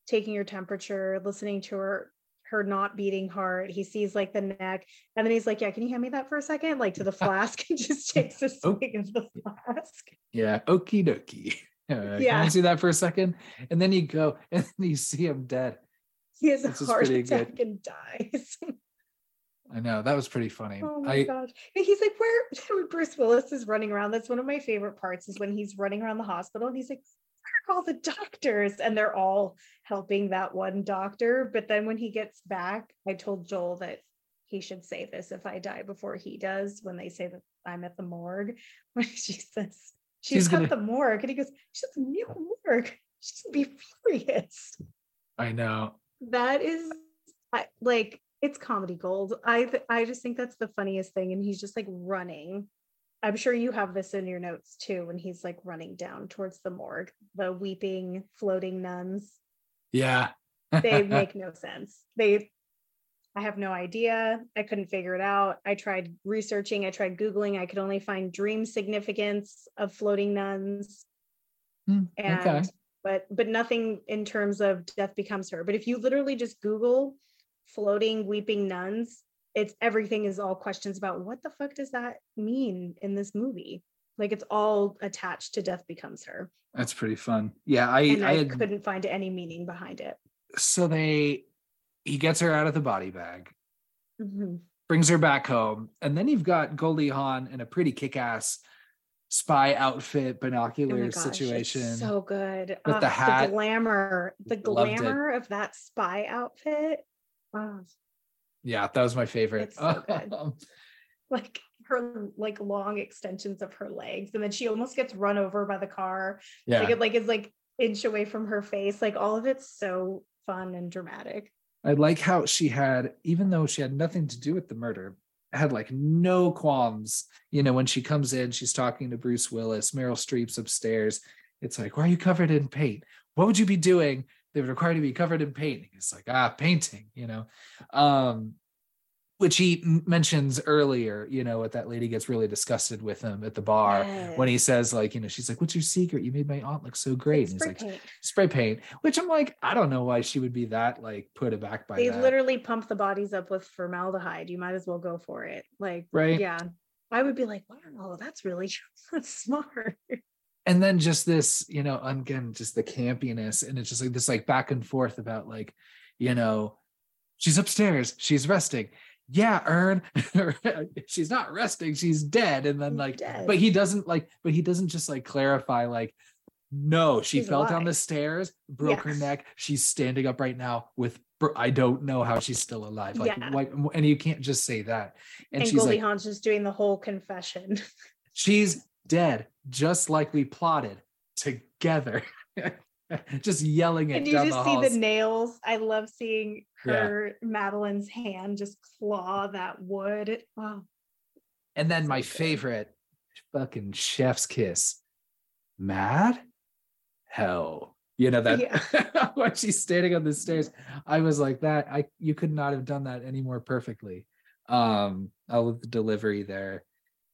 taking her temperature listening to her her not beating heart he sees like the neck and then he's like yeah can you hand me that for a second like to the flask and just takes a Oh. swig of the flask Yeah, okie dokie. Uh, Can Yeah. I see that for a second? And then you go and you see him dead. he has a This heart pretty good. attack and dies I know that was pretty funny. oh my I gosh. He's like where bruce willis is running around that's one of my favorite parts is when he's running around the hospital and he's like where are all the doctors? And they're all helping that one doctor but then when he gets back i told joel that he should say this if i die before he does when they say that i'm at the morgue. When she says she's, She's at gonna- the morgue and he goes she's at the new morgue. She's gonna be furious. I know. that is I, like it's comedy gold. I th- i just think that's the funniest thing and he's just like running. I'm sure you have this in your notes too when he's like running down towards the morgue the weeping floating nuns. Yeah. they make no sense. They i have no idea. I couldn't figure it out. I tried researching. I tried googling. I could only find dream significance of floating nuns. Hmm, and okay. but but nothing in terms of death becomes her. But if you literally just google floating weeping nuns it's everything is all questions about what the fuck does that mean in this movie like it's all attached to death becomes her That's pretty fun. Yeah, I and I i, had couldn't find any meaning behind it so they he gets her out of the body bag, Mhm. brings her back home, and then you've got Goldie Hawn in a pretty kick-ass spy outfit, Oh binocular gosh, situation. so good With the Ah, hat. glamour the glamour of that spy outfit Ah, yeah, that was my favorite. So. Um, like her like long extensions of her legs and then she almost gets run over by the car yeah. like it like is like inch away from her face. Like all of it's so fun and dramatic. I like how she had, even though she had nothing to do with the murder, had like no qualms. You know, when she comes in, she's talking to Bruce Willis, Meryl Streep's upstairs. It's like, why are you covered in paint? What would you be doing? They would require to be covered in paint. It's like, ah, painting, you know. Um, which he mentions earlier, you know, what that lady gets really disgusted with him at the bar yes. when he says, like, you know, she's like, What's your secret? You made my aunt look so great. and he's like, paint. Spray paint, which I'm like, I don't know why she would be that like put aback by they that. literally pump the bodies up with formaldehyde. You might as well go for it. Like, right. Yeah. I would be like, wow, that's really that's smart. And then just this, you know, again, just the campiness. And it's just like this like back and forth about like, you know, she's upstairs, she's resting yeah, Ern, she's not resting, she's dead. And then like, dead. but he doesn't like, but he doesn't just like clarify, like, no, she she's fell alive. down the stairs, broke her neck. She's standing up right now with I don't know how she's still alive. Like, yeah. Like, and you can't just say that. And, and she's Goldie like, Hawn's just doing the whole confession. she's dead, just like we plotted together. just yelling it. And you just the see halls. the nails. I love seeing her yeah. Madeline's hand just claw that wood. Oh. And then so my good. favorite fucking chef's kiss. Mad hell. You know that yeah. when she's standing on the stairs, I was like that. I you could not have done that any more perfectly. Um, I love the delivery there.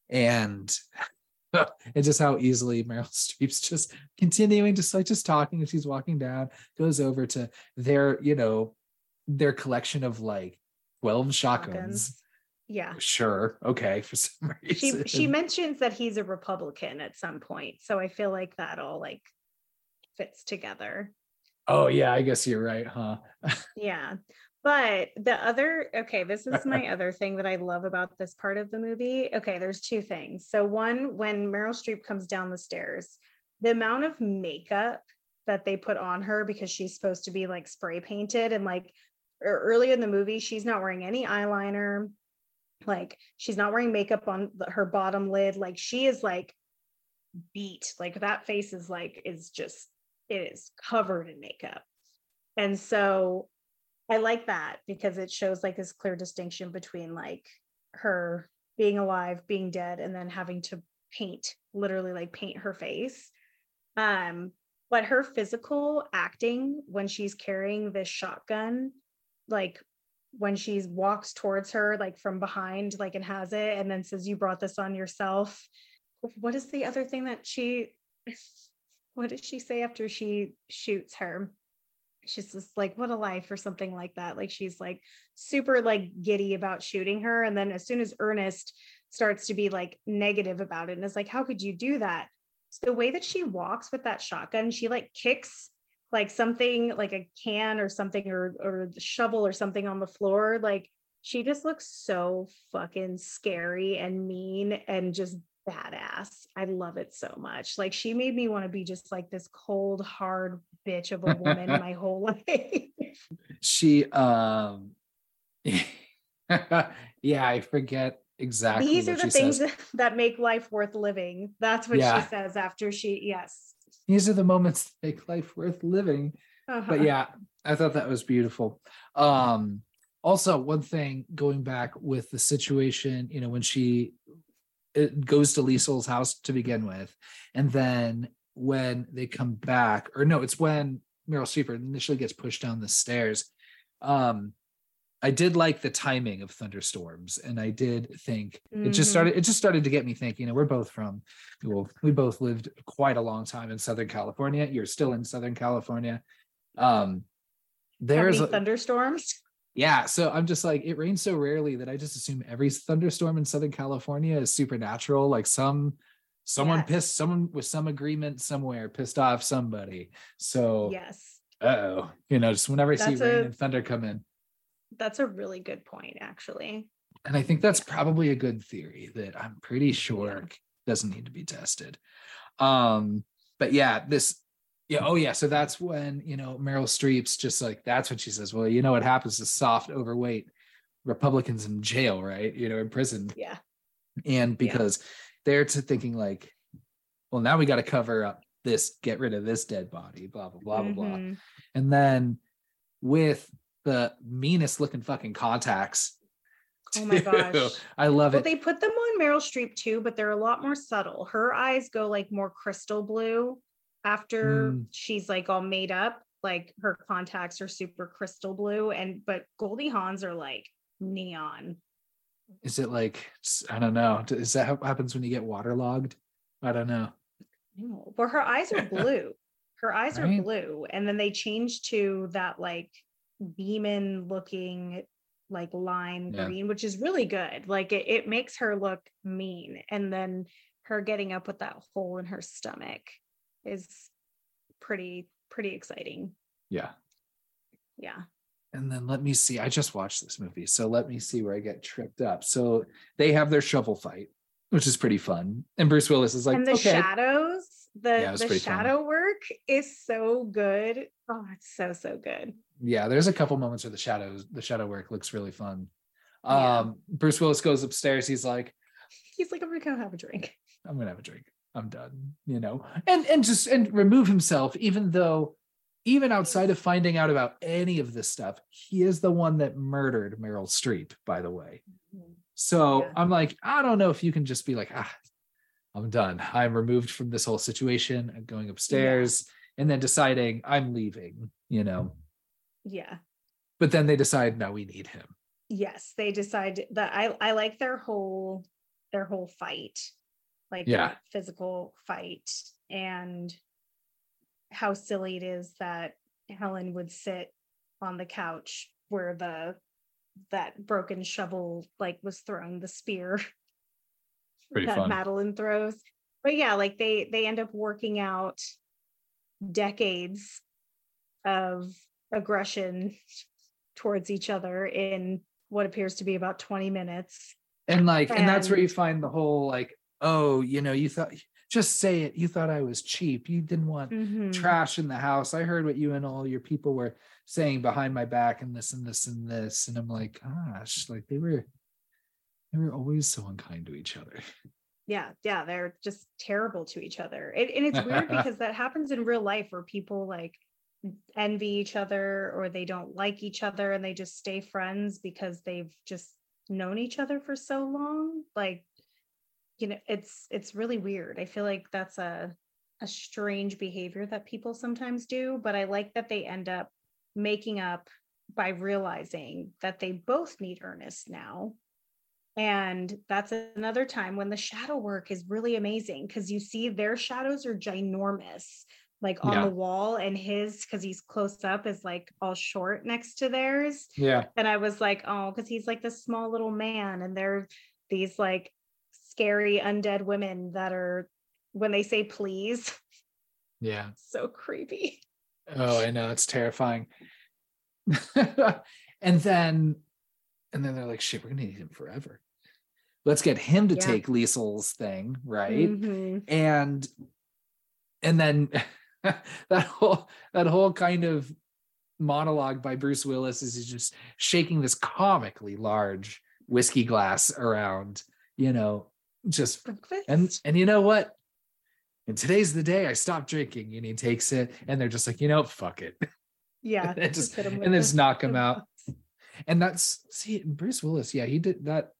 And and just how easily Meryl Streep's just continuing, just like just talking as she's walking down, goes over to their, you know, their collection of like 12 shotguns. Yeah. Sure. Okay. For some reason. She she mentions that he's a Republican at some point. So I feel like that all like fits together. Oh yeah, I guess you're right, huh? yeah. But the other, okay, this is my other thing that I love about this part of the movie. Okay, there's two things. So, one, when Meryl Streep comes down the stairs, the amount of makeup that they put on her because she's supposed to be like spray painted and like early in the movie, she's not wearing any eyeliner. Like, she's not wearing makeup on her bottom lid. Like, she is like beat. Like, that face is like, is just, it is covered in makeup. And so I like that because it shows like this clear distinction between like her being alive, being dead, and then having to paint, literally like paint her face. Um, but her physical acting when she's carrying this shotgun, like when she walks towards her, like from behind, like and has it, and then says, You brought this on yourself. What is the other thing that she what does she say after she shoots her? She's just like what a life or something like that. Like she's like super like giddy about shooting her and then as soon as ernest starts to be like negative about it and is like how could you do that? So the way that she walks with that shotgun she like kicks like something like a can or something or or shovel or something on the floor like she just looks so fucking scary and mean and just badass. I love it so much. Like she made me want to be just like this cold, hard bitch of a woman my whole life. She um yeah, I forget exactly. These are the things says. that make life worth living. That's what yeah. she says after she yes. These are the moments that make life worth living. Uh-huh. But yeah, I thought that was beautiful. Um also one thing going back with the situation, you know, when she it goes to Lisle's house to begin with, and then when they come back, or no, it's when Meryl Streep initially gets pushed down the stairs. Um, I did like the timing of thunderstorms, and I did think mm-hmm. it just started. Mm-hmm. It just started to get me thinking. You know, we're both from, well, we both lived quite a long time in Southern California. You're still in Southern California. Um, there's thunderstorms yeah so i'm just like it rains so rarely that i just assume every thunderstorm in southern california is supernatural like some someone yes. pissed someone with some agreement somewhere pissed off somebody. So yes. oh you know just whenever i that's see a, rain and thunder come in. That's a really good point actually. And i think that's probably a good theory that i'm pretty sure yeah. doesn't need to be tested. Um but yeah this yeah. Oh, yeah. So that's when, you know, Meryl Streep's just like, that's what she says. Well, you know what happens to soft, overweight Republicans in jail, right? You know, in prison. Yeah. And because yeah. they're to thinking like, well, now we got to cover up this get rid of this dead body blah blah blah blah blah Mhm. and then with the meanest looking fucking contacts Oh my too. gosh. i love Well, it they put them on Meryl Streep too, but they're a lot more subtle. Her eyes go like more crystal blue after Mm. she's like all made up. Like her contacts are super crystal blue, and but Goldie Hawn's are like neon. is it like i don't know is that what happens when you get waterlogged i don't know No, but her eyes are blue. Her eyes Right. are blue, and then they change to that like demon looking like lime Yeah. green, which is really good. Like it, it makes her look mean, and then her getting up with that hole in her stomach is pretty pretty exciting. yeah Yeah. and then let me see i just watched this movie so let me see where i get tripped up so they have their shovel fight which is pretty fun and bruce willis is like and the okay shadows, the Yeah, the pretty fun. shadow work is so good. Oh, it's so so good. yeah there's a couple moments where the shadows the shadow work looks really fun Yeah. um bruce willis goes upstairs he's like He's like, I'm gonna go have a drink. i'm gonna have a drink i'm done you know? And and just and remove himself even though even outside of finding out about any of this stuff he is the one that murdered meryl streep by the way. So Yeah. i'm like i don't know if you can just be like ah i'm done. I'm removed from this whole situation. I'm going upstairs and then deciding i'm leaving you know? Yeah. but then they decide no we need him. Yes they decide that i i like their whole their whole fight like Yeah. that physical fight and how silly it is that helen would sit on the couch where the that broken shovel like was thrown the spear pretty that fun. Madeline throws. But yeah like they they end up working out decades of aggression towards each other in what appears to be about 20 minutes. And like and that's where you find the whole like oh you know you thought just say it you thought i was cheap. You didn't want Mhm. trash in the house. I heard what you and all your people were saying behind my back and this and this and this and i'm like gosh like they were they were always so unkind to each other. Yeah yeah they're just terrible to each other it, and it's weird because that happens in real life where people like envy each other or they don't like each other and they just stay friends because they've just known each other for so long like you know it's it's really weird i feel like that's a a strange behavior that people sometimes do but i like that they end up making up by realizing that they both need ernest now and that's another time when the shadow work is really amazing because you see their shadows are ginormous, like on Yeah. the wall, and his, because he's close up, is like all short next to theirs. yeah And I was like, oh, because he's like this small little man, and they're these like scary undead women that are, when they say please, yeah so creepy. oh i know it's terrifying and then and then they're like shit we're gonna need him forever let's get him to Yeah. take lisle's thing right Mhm. and and then that whole that whole kind of monologue by Bruce Willis is he's just shaking this comically large whiskey glass around, you know, just Breakfast? and and you know what? And today's the day I stop drinking, and he takes it, and they're just like, you know, fuck it, yeah, and just him and then just knock him out. And that's see Bruce Willis, yeah, he did that.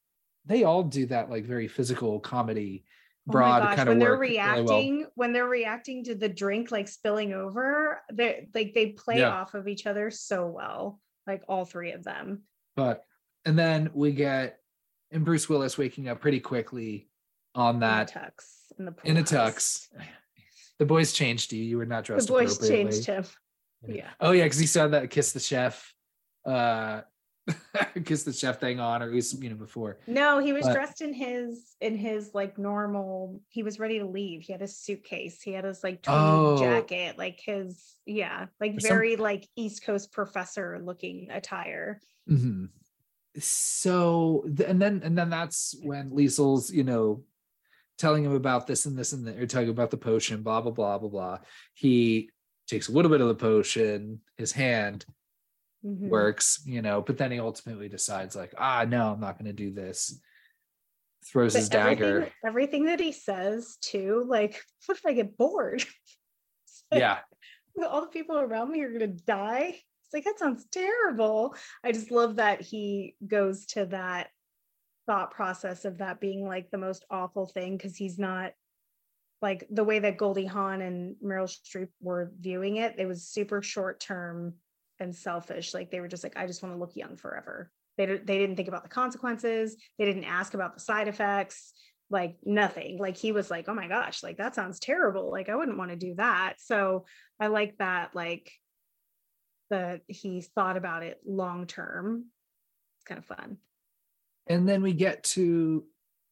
They all do that like very physical comedy, Oh broad gosh, kind of when they're work. really well. reacting when they're reacting to the drink like spilling over they like they play Yeah. off of each other so well like all three of them but and then we get and Bruce Willis waking up pretty quickly on in the that tux in the pool in a tux. The boys changed you. You were not dressed. the boys changed him yeah Oh yeah, because he saw that kiss the chef, uh, kiss the chef thing on, or at least you know before. no he was But- dressed in his in his like normal he was ready to leave he had his suitcase he had his like Oh. jacket like his yeah like There's some- very like east coast professor looking attire Mhm. So and then and then that's when Lisle's you know telling him about this and this and that, or telling him about the potion, blah blah blah blah blah. He takes a little bit of the potion. His hand Mhm. works, you know, but then he ultimately decides like, ah, no, I'm not going to do this. Throws But his dagger. everything, everything that he says too like what if i get bored Yeah. all the people around me are gonna die. It's like that sounds terrible. I just love that he goes to that thought process of that being like the most awful thing because he's not like the way that Goldie Hawn and Meryl Streep were viewing it, it was super short term and selfish. Like they were just like, I just want to look young forever. They, they didn't think about the consequences. They didn't ask about the side effects, like nothing. Like he was like, oh my gosh, like that sounds terrible. Like I wouldn't want to do that. So I like that, like that he thought about it long term. It's kind of fun. And then we get to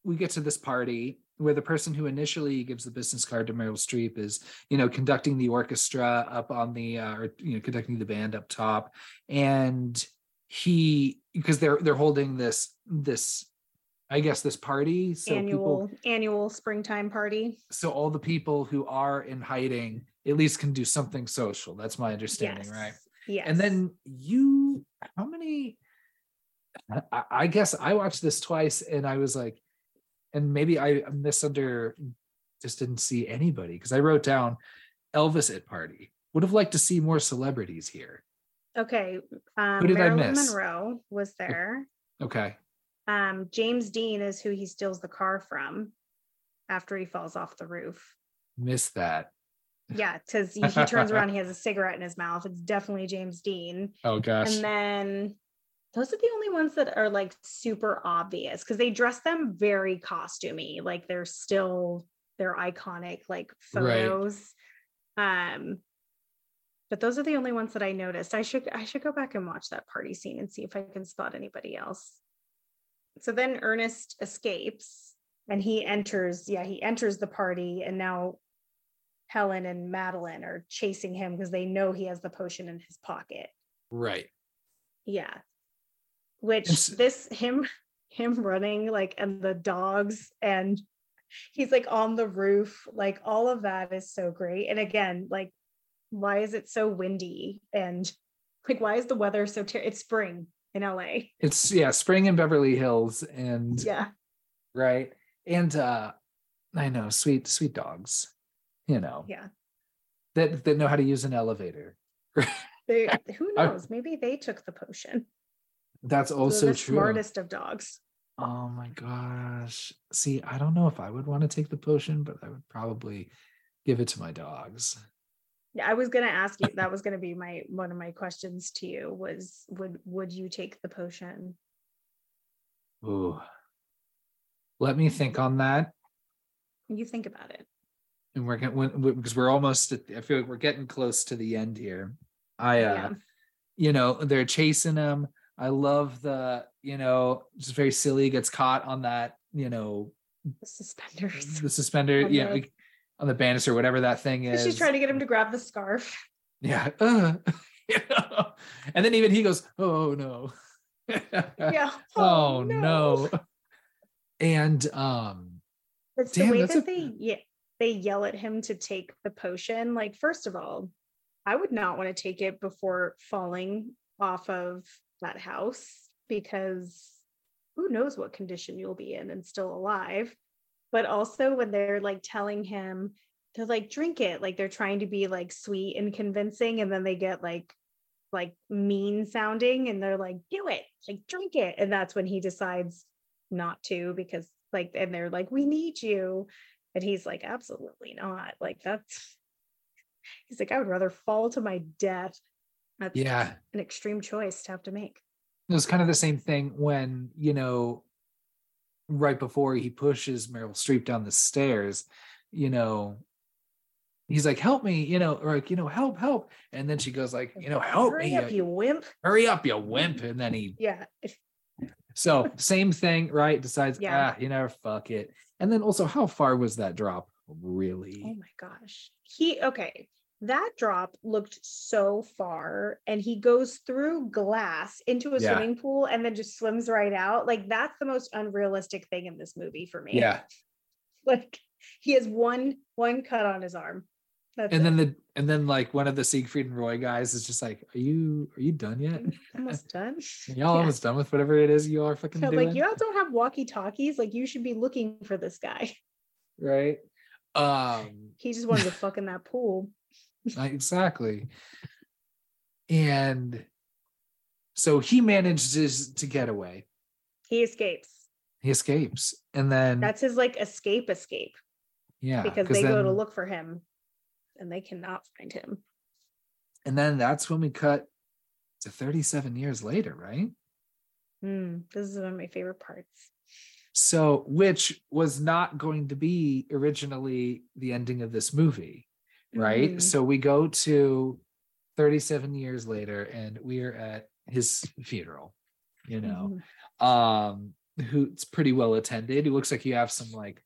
we get to this party where the person who initially gives the business card to Meryl Streep is, you know, conducting the orchestra up on the, uh, or you know, conducting the band up top, and he because they're they're holding this this, I guess this party, so annual people, annual springtime party. so all the people who are in hiding at least can do something social. That's my understanding, yes. right? Yes. And then you, how many? I, I guess I watched this twice, and I was like, and maybe I misunder, just didn't see anybody because I wrote down Elvis at party. Would have liked to see more celebrities here. okay. Um, Who did I Marilyn miss? Monroe was there. Okay, Um, James Dean is who he steals the car from after he falls off the roof. missed that. Yeah, because he, he turns around, he has a cigarette in his mouth. It's definitely James Dean. Oh gosh, And then those are the only ones that are like super obvious because they dress them very costumey. Like they're still they're iconic like Right. photos. Um but those are the only ones that I noticed. I should I should go back and watch that party scene and see if I can spot anybody else. So then Ernest escapes and he enters, yeah, he enters the party and now Helen and Madeline are chasing him because they know he has the potion in his pocket. right. Yeah. Which And s- this him him running like and the dogs and he's like on the roof like all of that is so great. And again, like why is it so windy and like why is the weather so ter- it's spring in LA. It's yeah, spring in Beverly Hills, and Yeah. right, and uh I know sweet sweet dogs, you know Yeah. that that know how to use an elevator. They who knows? Maybe they took the potion. That's also the true. smartest of dogs. Oh my gosh. See, I don't know if I would want to take the potion, but I would probably give it to my dogs. Yeah, I was gonna ask you. That was gonna be my one of my questions to you. Was would would you take the potion? Ooh. Let me think on that. You think about it. And we're getting because we're almost at, I feel like we're getting close to the end here. I uh Yeah. you know, they're chasing him. I love the, you know, just very silly, gets caught on that, you know, The suspenders. the suspender, On yeah, the- like on the banister, whatever that thing is. She's trying to get him to grab the scarf. yeah. uh, you know? And then even he goes, Oh no. Yeah. oh no. And um It's Damn, the way that a- they yeah they yell at him to take the potion. Like, first of all, I would not want to take it before falling off of that house because who knows what condition you'll be in and still alive. But also when they're like telling him to like drink it, like they're trying to be like sweet and convincing, and then they get like like mean sounding and they're like, do it, like drink it. And that's when he decides not to because like and they're like, we need you. And he's like, absolutely not. Like that's he's like, I would rather fall to my death. That's yeah, an extreme choice to have to make. it was kind of the same thing when, you know, right before he pushes Meryl Streep down the stairs, you know, he's like, help me, you know, or like, you know, help, help. And then she goes like, you know, help Hurry me. up, uh, you wimp. hurry up, you wimp. And then he Yeah. So same thing, right? Decides, Yeah. ah, you know, fuck it. And then also, how far was that drop really? Oh my gosh. He okay. That drop looked so far, and he goes through glass into a Yeah. swimming pool and then just swims right out. Like that's the most unrealistic thing in this movie for me. Yeah. Like he has one one cut on his arm. That's And it. then the and then like one of the Siegfried and Roy guys is just like, Are you are you done yet? almost done. Y'all Yeah. almost done with whatever it is you are fucking So, doing. like you all don't have walkie talkies. Like you should be looking for this guy. right. Um He just wanted to fuck in that pool. Exactly. And so he manages to get away. He escapes. He escapes. And then That's his like escape escape yeah, Because they go to look for him and they cannot find him. and then that's when we cut to 37 years later, right? Hmm, this is one of my favorite parts. So, which was not going to be originally the ending of this movie, right? Mhm. So we go to 37 years later and we are at his funeral, you know, Mhm. um, who's pretty well attended. It looks like you have some like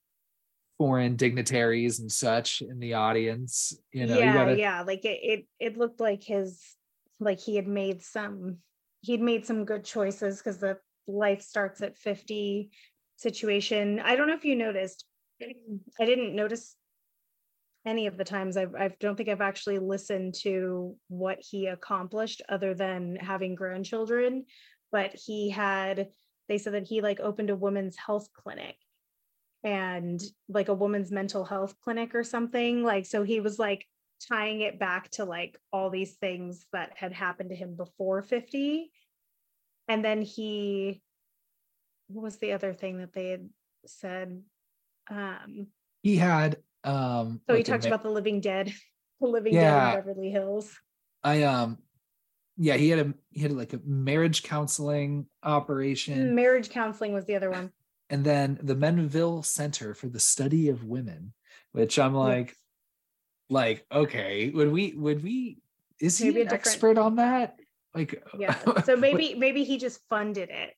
foreign dignitaries and such in the audience, you know, you yeah, gotta, yeah. Like it, it, it looked like his, like he had made some, he'd made some good choices because the life starts at 50 situation. I don't know if you noticed, I didn't notice any of the times I've, I don't think I've actually listened to what he accomplished other than having grandchildren, but he had, they said that he like opened a woman's health clinic and like a woman's mental health clinic or something like so he was like tying it back to like all these things that had happened to him before 50 and then he what was the other thing that they had said? Um he had um so he like a talked ma- about the living dead the living Yeah. dead in beverly hills I um yeah, he had a he had like a marriage counseling operation. marriage counseling was the other one and then the Menville Center for the Study of Women, which I'm like, like, okay, would we, would we, is he Maybe a an different- expert on that? Like, yeah so maybe maybe he just funded it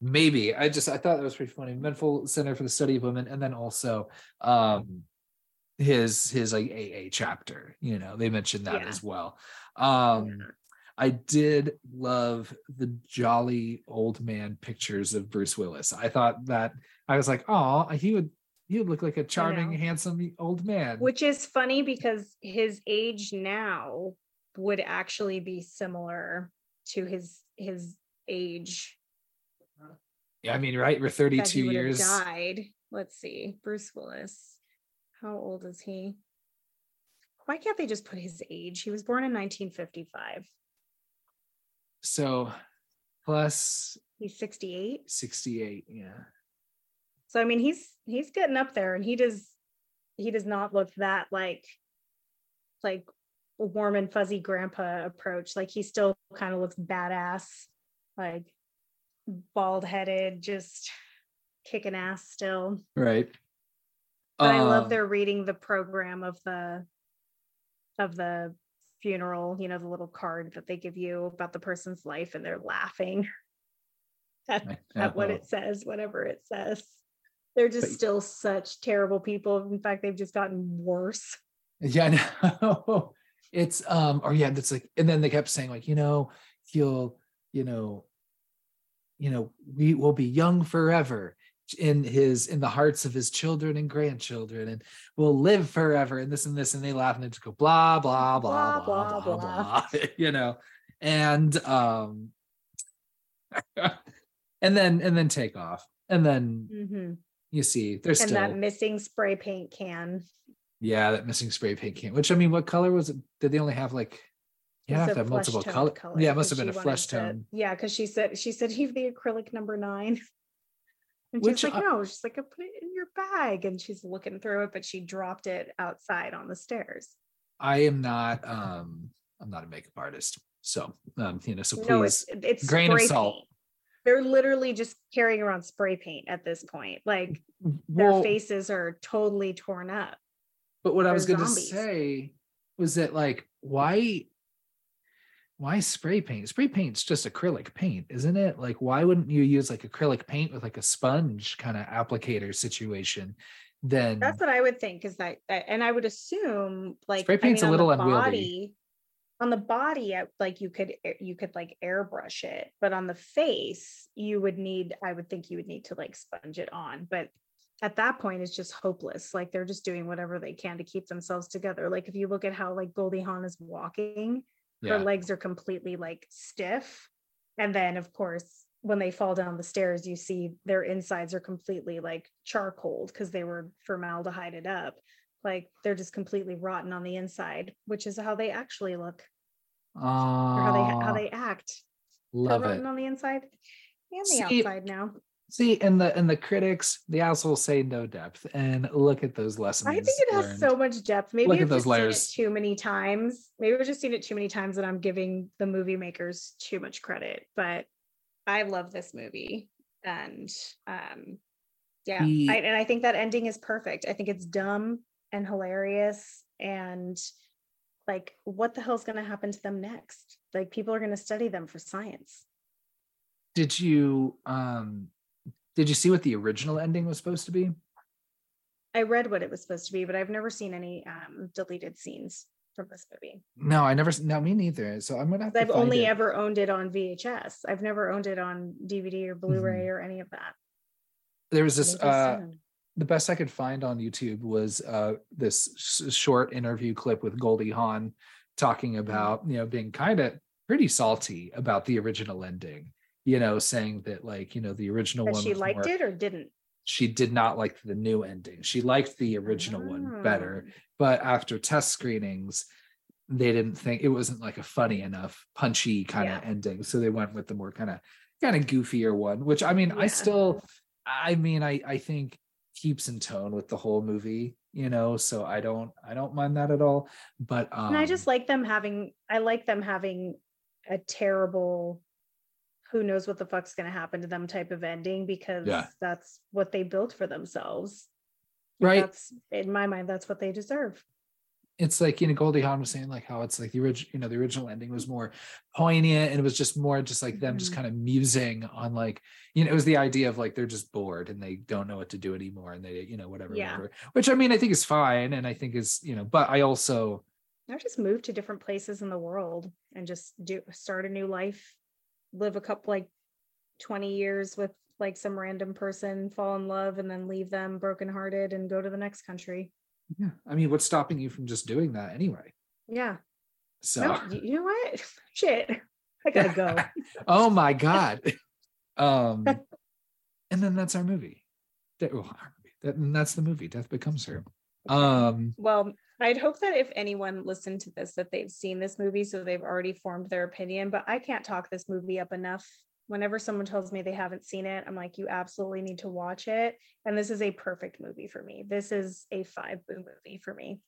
maybe I just, I thought that was pretty funny. Menville Center for the Study of Women, and then also, um, his, his like AA chapter, you know, they mentioned that Yeah. as well. Um, I did love the jolly old man pictures of Bruce Willis. I thought that I was like, oh, he would he would look like a charming, handsome old man. which is funny because his age now would actually be similar to his his age yeah, I mean, right? We're 32 he years. died. Let's see, Bruce Willis. How old is he? Why can't they just put his age? He was born in 1955. So plus He's 68. 68. Yeah. So I mean, he's he's getting up there, and he does he does not look that like like a warm and fuzzy grandpa approach. Like he still kind of looks badass, like bald headed, just kicking ass still. Right. But I love Um, their reading the program of the of the funeral, you know, the little card that they give you about the person's life, and they're laughing at, at what it says, whatever it says. They're just But- still such terrible people. In fact, they've just gotten worse. Yeah, no. It's um, or yeah, that's like, and then they kept saying, like, you know, he'll, you know, you know, we will be young forever in his in the hearts of his children and grandchildren, and we'll live forever, and this and this, and they laugh and just go blah blah blah blah blah blah, Blah, blah, you know, and um, and then and then take off, and then Mhm. you see there's And still that missing spray paint can. yeah, that missing spray paint can. Which I mean, what color was it? Did they only have like? You It's have to have multiple toned color. Yeah, it must have been a flesh to- tone. Yeah, because she said she said he's the acrylic number nine. And Which she's like, I- no, she's like, I put it in your bag. And she's looking through it, but she dropped it outside on the stairs. I am not. um I'm not a makeup artist, so um you know. So No, it's please, it's grain of salt. paint. They're literally just carrying around spray paint at this point. Like their faces are totally torn up. but what I they're was going to say was that like why why spray paint? Spray paint's just acrylic paint, isn't it? Like why wouldn't you use like acrylic paint with like a sponge kind of applicator situation? Then That's what I would think is that, and I would assume like Spray I paint's a on the little unwieldy. body- On the body, like you could eh, you could like airbrush it, but on the face, you would need. I would think you would need to like sponge it on, but at that point, it's just hopeless. Like they're just doing whatever they can to keep themselves together. Like if you look at how like Goldie Hawn is walking, her legs are completely like stiff, and then of course when they fall down the stairs, you see their insides are completely like charcoal because they were formaldehyded up. like they're just completely rotten on the inside, which is how they actually look Oh, or how they how ah. they act. They're rotten it. on the inside and the See, outside now. See, and the and the critics, the assholes say no depth, and look at those lessons. I think it has learned. so much depth. Maybe Look at I've those just seen layers. it too many times. Maybe I've just seen it too many times that I'm giving the movie makers too much credit. But I love this movie. And um yeah, The- I, and I think that ending is perfect. I think it's dumb and hilarious and like what the hell's going to happen to them next? Like people are going to study them for science. Did you um did you see what the original ending was supposed to be? I read what it was supposed to be, but I've never seen any um deleted scenes from this movie. No, I never. No, me neither. So I'm gonna have to I've only it. ever owned it on VHS. I've never owned it on DVD or Blu-ray or any of that. There was this. Uh. The best I could find on YouTube was uh this s- short interview clip with Goldie Hawn talking Mm-hmm. about you know being kind of pretty salty about the original ending. You know, saying that like you know the original That one. she liked more- it or didn't. She did not like the new ending. She liked the original one better. Oh. but after test screenings they didn't think it wasn't like a funny enough punchy kind of Yeah. ending so they went with the more kind of kind of goofier one which i mean i still i mean i i think keeps in tone with the whole movie you know so i don't i don't mind that at all but um and I just like them having I like them having a terrible who knows what the fuck's gonna happen to them type of ending because Yeah. that's what they built for themselves. right That's in my mind, that's what they deserve. it's like you know Goldie Hawn was saying like how it's like the original you know the original ending was more poignant and it was just more just like them just Mhm. kind of musing on like you know it was the idea of like they're just bored and they don't know what to do anymore and they you know whatever Yeah. whatever which I mean I think is fine and I think is you know but I also I just moved to different places in the world and just do start a new life, live a couple like 20 years with like some random person, fall in love, and then leave them brokenhearted and go to the next country. yeah I mean what's stopping you from just doing that anyway Yeah. so No, you know what? Shit. I gotta go. oh my god um and then that's our movie that, well, our movie. That, and that's the movie death becomes her um Well, I'd hope that if anyone listened to this, that they've seen this movie, so they've already formed their opinion. But I can't talk this movie up enough. Whenever someone tells me they haven't seen it, I'm like, you absolutely need to watch it. And this is a perfect movie for me. This is a five boo movie for me.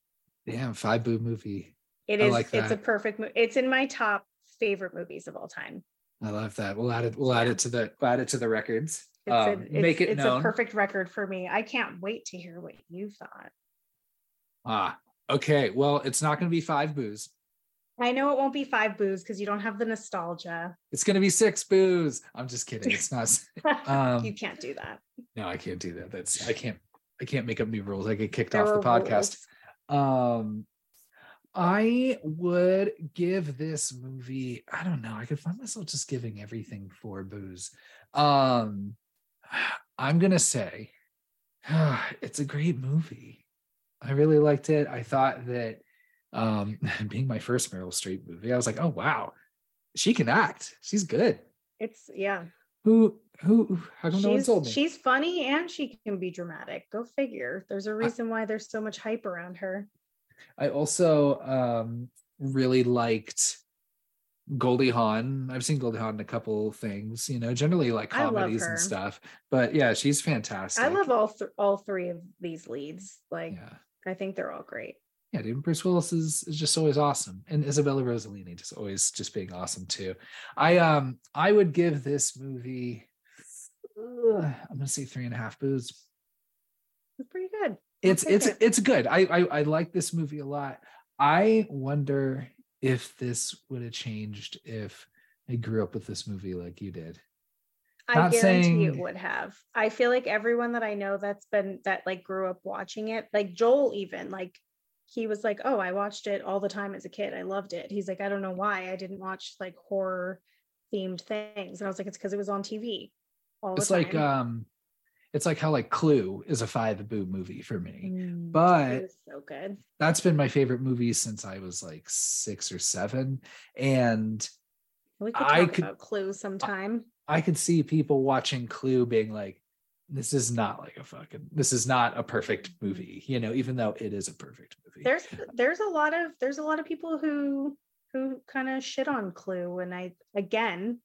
damn five boo movie It I is. like it's a perfect. movie. it's in my top favorite movies of all time. I love that. We'll add it. We'll add it to the. We'll add it to the records. It's, a- Um, it's, make it it's known. a perfect record for me. I can't wait to hear what you thought. ah, okay. Well, it's not going to be five boos. I know it won't be five boos because you don't have the nostalgia. It's going to be six boos. I'm just kidding. It's not. Um, you can't do that. no, I can't do that. That's. I can't. I can't make up new rules. I get kicked There off the podcast. rules. Um, I would give this movie. I don't know. I could find myself just giving everything four boos. Um, I'm gonna say it's a great movie. I really liked it. I thought that um being my first Meryl Streep movie, I was like, oh wow, she can act. She's good. It's yeah. Who who how come no one She's told me? she's funny and she can be dramatic. Go figure. There's a reason why there's so much hype around her. I also um really liked Goldie Hawn. I've seen Goldie Hawn in a couple things, you know, generally like comedies and stuff. But yeah, she's fantastic. I love all th- all three of these leads. Like yeah. I think they're all great. Yeah, dude, Bruce Willis is, is just always awesome. And Isabella Rossellini just always just being awesome too. I um I would give this movie uh, I'm gonna say three and a half boos. It's pretty good. it's it's it. it's good. I, I I like this movie a lot. I wonder if this would have changed if I grew up with this movie like you did. I Not guarantee it would have. I feel like everyone that I know that's been that like grew up watching it, like Joel even, like he was like, "Oh, I watched it all the time as a kid. I loved it." He's like, "I don't know why I didn't watch like horror themed things." And I was like, "It's because it was on TV all the It's time." like um it's like how like Clue is a five boo movie for me. Mm, but- so good. That's been my favorite movie since I was like six or seven. And We could I talk could- about Clue sometime. I could see people watching Clue being like, this is not like a fucking this is not a perfect movie you know even though it is a perfect movie. There's there's a lot of there's a lot of people who who kind of shit on clue and i again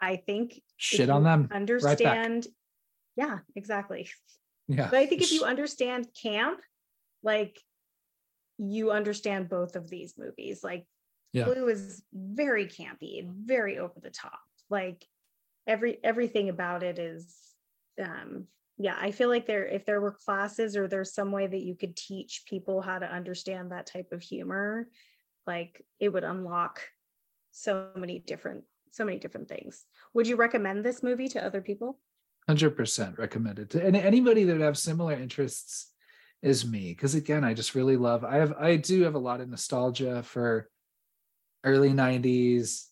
i think shit on them. Understand right yeah exactly. Yeah. But i think if you understand camp like you understand both of these movies. Like yeah. clue is very campy very over the top. Like every everything about it is um yeah i feel like there if there were classes or there's some way that you could teach people how to understand that type of humor like it would unlock so many different so many different things. Would you recommend this movie to other people? 100% recommended to and anybody that have similar interests is me. Because again i just really love i have i do have a lot of nostalgia for early 90s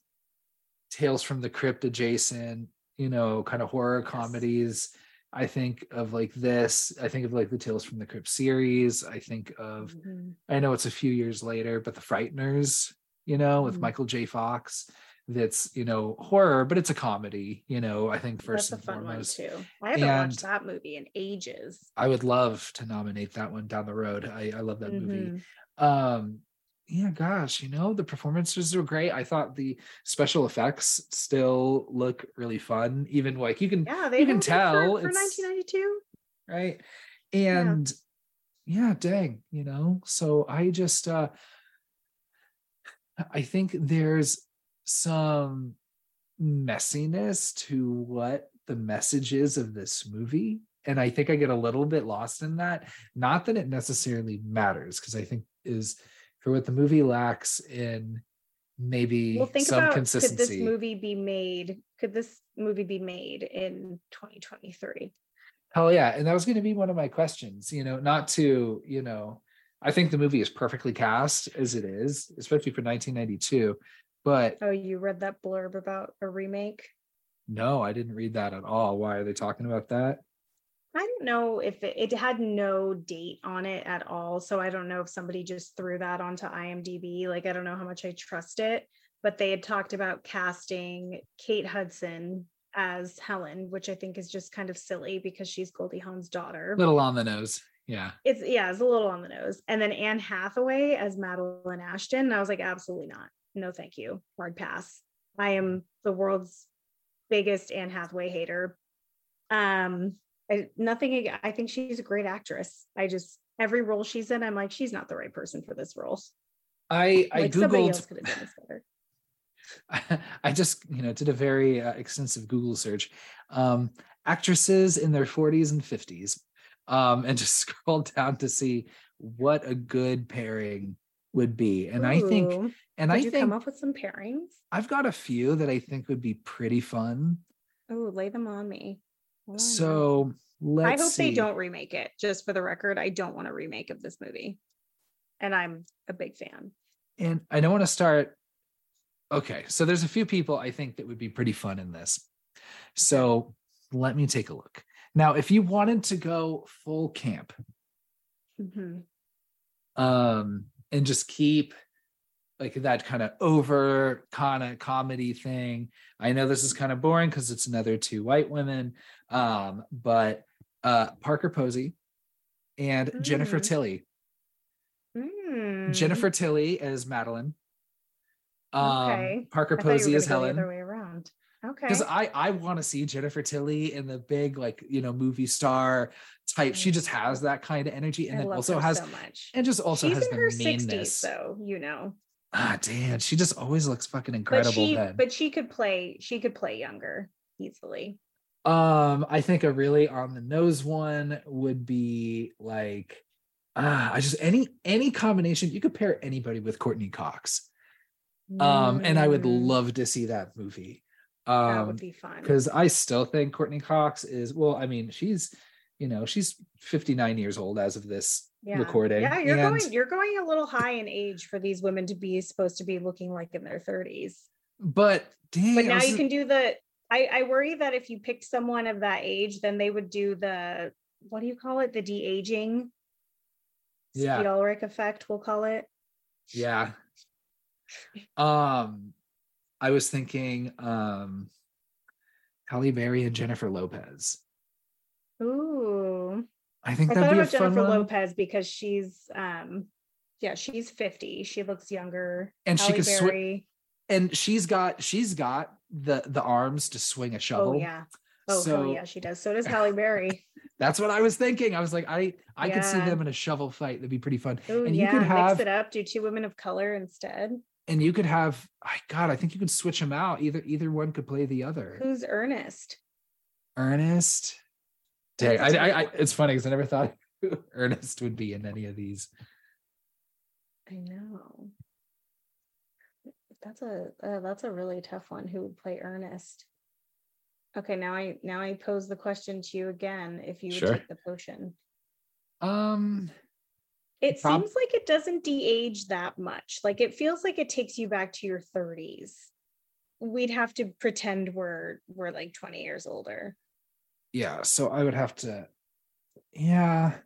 tales from the crypt adjacent you know kind of horror yes. comedies. I think of like this. I think of like the tales from the crypt series. I think of mm-hmm. i know it's a few years later but the frighteners you know with mm-hmm. michael j. Fox that's you know horror but it's a comedy you know i think first that's and foremost. too. I haven't and watched that movie in ages. I would love to nominate that one down the road. I, I love that mm-hmm. movie um yeah gosh you know the performances were great. I thought the special effects still look really fun even like you can yeah they you can tell for, for 1992 right? And yeah. yeah dang you know? So i just uh i think there's some messiness to what the message is of this movie and i think i get a little bit lost in that. Not that it necessarily matters because i think is for what the movie lacks in maybe well, think some about, consistency. Could this movie be made? Could this movie be made in 2023? Hell yeah. And that was going to be one of my questions, you know, not to, you know, I think the movie is perfectly cast as it is, especially for 1992. But oh, you read that blurb about a remake? No, I didn't read that at all. Why are they talking about that? I don't know if it, it, had no date on it at all. So I don't know if somebody just threw that onto IMDb. Like, I don't know how much I trust it, but they had talked about casting Kate Hudson as Helen, which I think is just kind of silly because she's Goldie Hawn's daughter. Little on the nose. Yeah. It's, yeah, it's a little on the nose. And then Anne Hathaway as Madeline Ashton. And I was like, absolutely not. No, thank you. Hard pass. I am the world's biggest Anne Hathaway hater. Um, I, nothing. I think she's a great actress. I just every role she's in, I'm like, she's not the right person for this role. I I like, googled. could have done this better. I, just you know did a very uh, extensive Google search, um, actresses in their 40s and 50s, um, and just scrolled down to see what a good pairing would be. And Ooh. I think, and Did I you think, come up with some pairings. I've got a few that I think would be pretty fun. Oh, lay them on me. Oh, so let's I hope see. they don't remake it. Just for the record, I don't want a remake of this movie. And I'm a big fan. And I don't want to start. Okay. So there's a few people I think that would be pretty fun in this. So let me take a look. Now, if you wanted to go full camp, mm-hmm. um, and just keep like that kind of over kind of comedy thing. I know this is kind of boring because it's another two white women, um, but uh, Parker Posey and mm. Jennifer Tilly. Mm. Jennifer Tilly is Madeline. Um, okay. Parker Posey is Helen. Other way around. Okay. Because I I want to see Jennifer Tilly in the big like you know movie star type. She just has that kind of energy, and I then also has so much. and just also She's has in the her meanness. 60s, so you know ah damn she just always looks fucking incredible but she, then. but she could play she could play younger easily um i think a really on the nose one would be like ah i just any any combination you could pair anybody with Courteney Cox um and i would mm. love to see that movie um that would be fun because i still think Courteney Cox is well i mean she's you know she's 59 years old as of this yeah. recording. Yeah, you're and, going you're going a little high in age for these women to be supposed to be looking like in their 30s. But dang, but now you can do the I, I worry that if you picked someone of that age, then they would do the what do you call it? The de-aging. Yeah. The Ulrich effect, we'll call it. Yeah. um I was thinking um Halle Berry and Jennifer Lopez. Ooh. I think I that'd thought be a about fun Jennifer one. Lopez because she's um yeah, she's 50. She looks younger. And she Halle could swi- Berry. and she's got she's got the the arms to swing a oh, shovel. Oh yeah. Oh So- yeah, she does. So does Halle Berry. That's what I was thinking. I was like, I I could see them in a shovel fight. That'd be pretty fun. Oh And you yeah, could have- mix it up, do two women of color instead. And you could have, I God, I think you could switch them out. Either either one could play the other. Who's Ernest? Ernest. Dang, I, I, I it's funny because I never thought Ernest would be in any of these. I know. That's a uh, that's a really tough one. Who would play Ernest? Okay, now I now I pose the question to you again. If you would Sure. take the potion, Um, it Prob- seems like it doesn't de-age that much. Like it feels like it takes you back to your 30s. We'd have to pretend we're we're like 20 years older. yeah. So I would have to, yeah.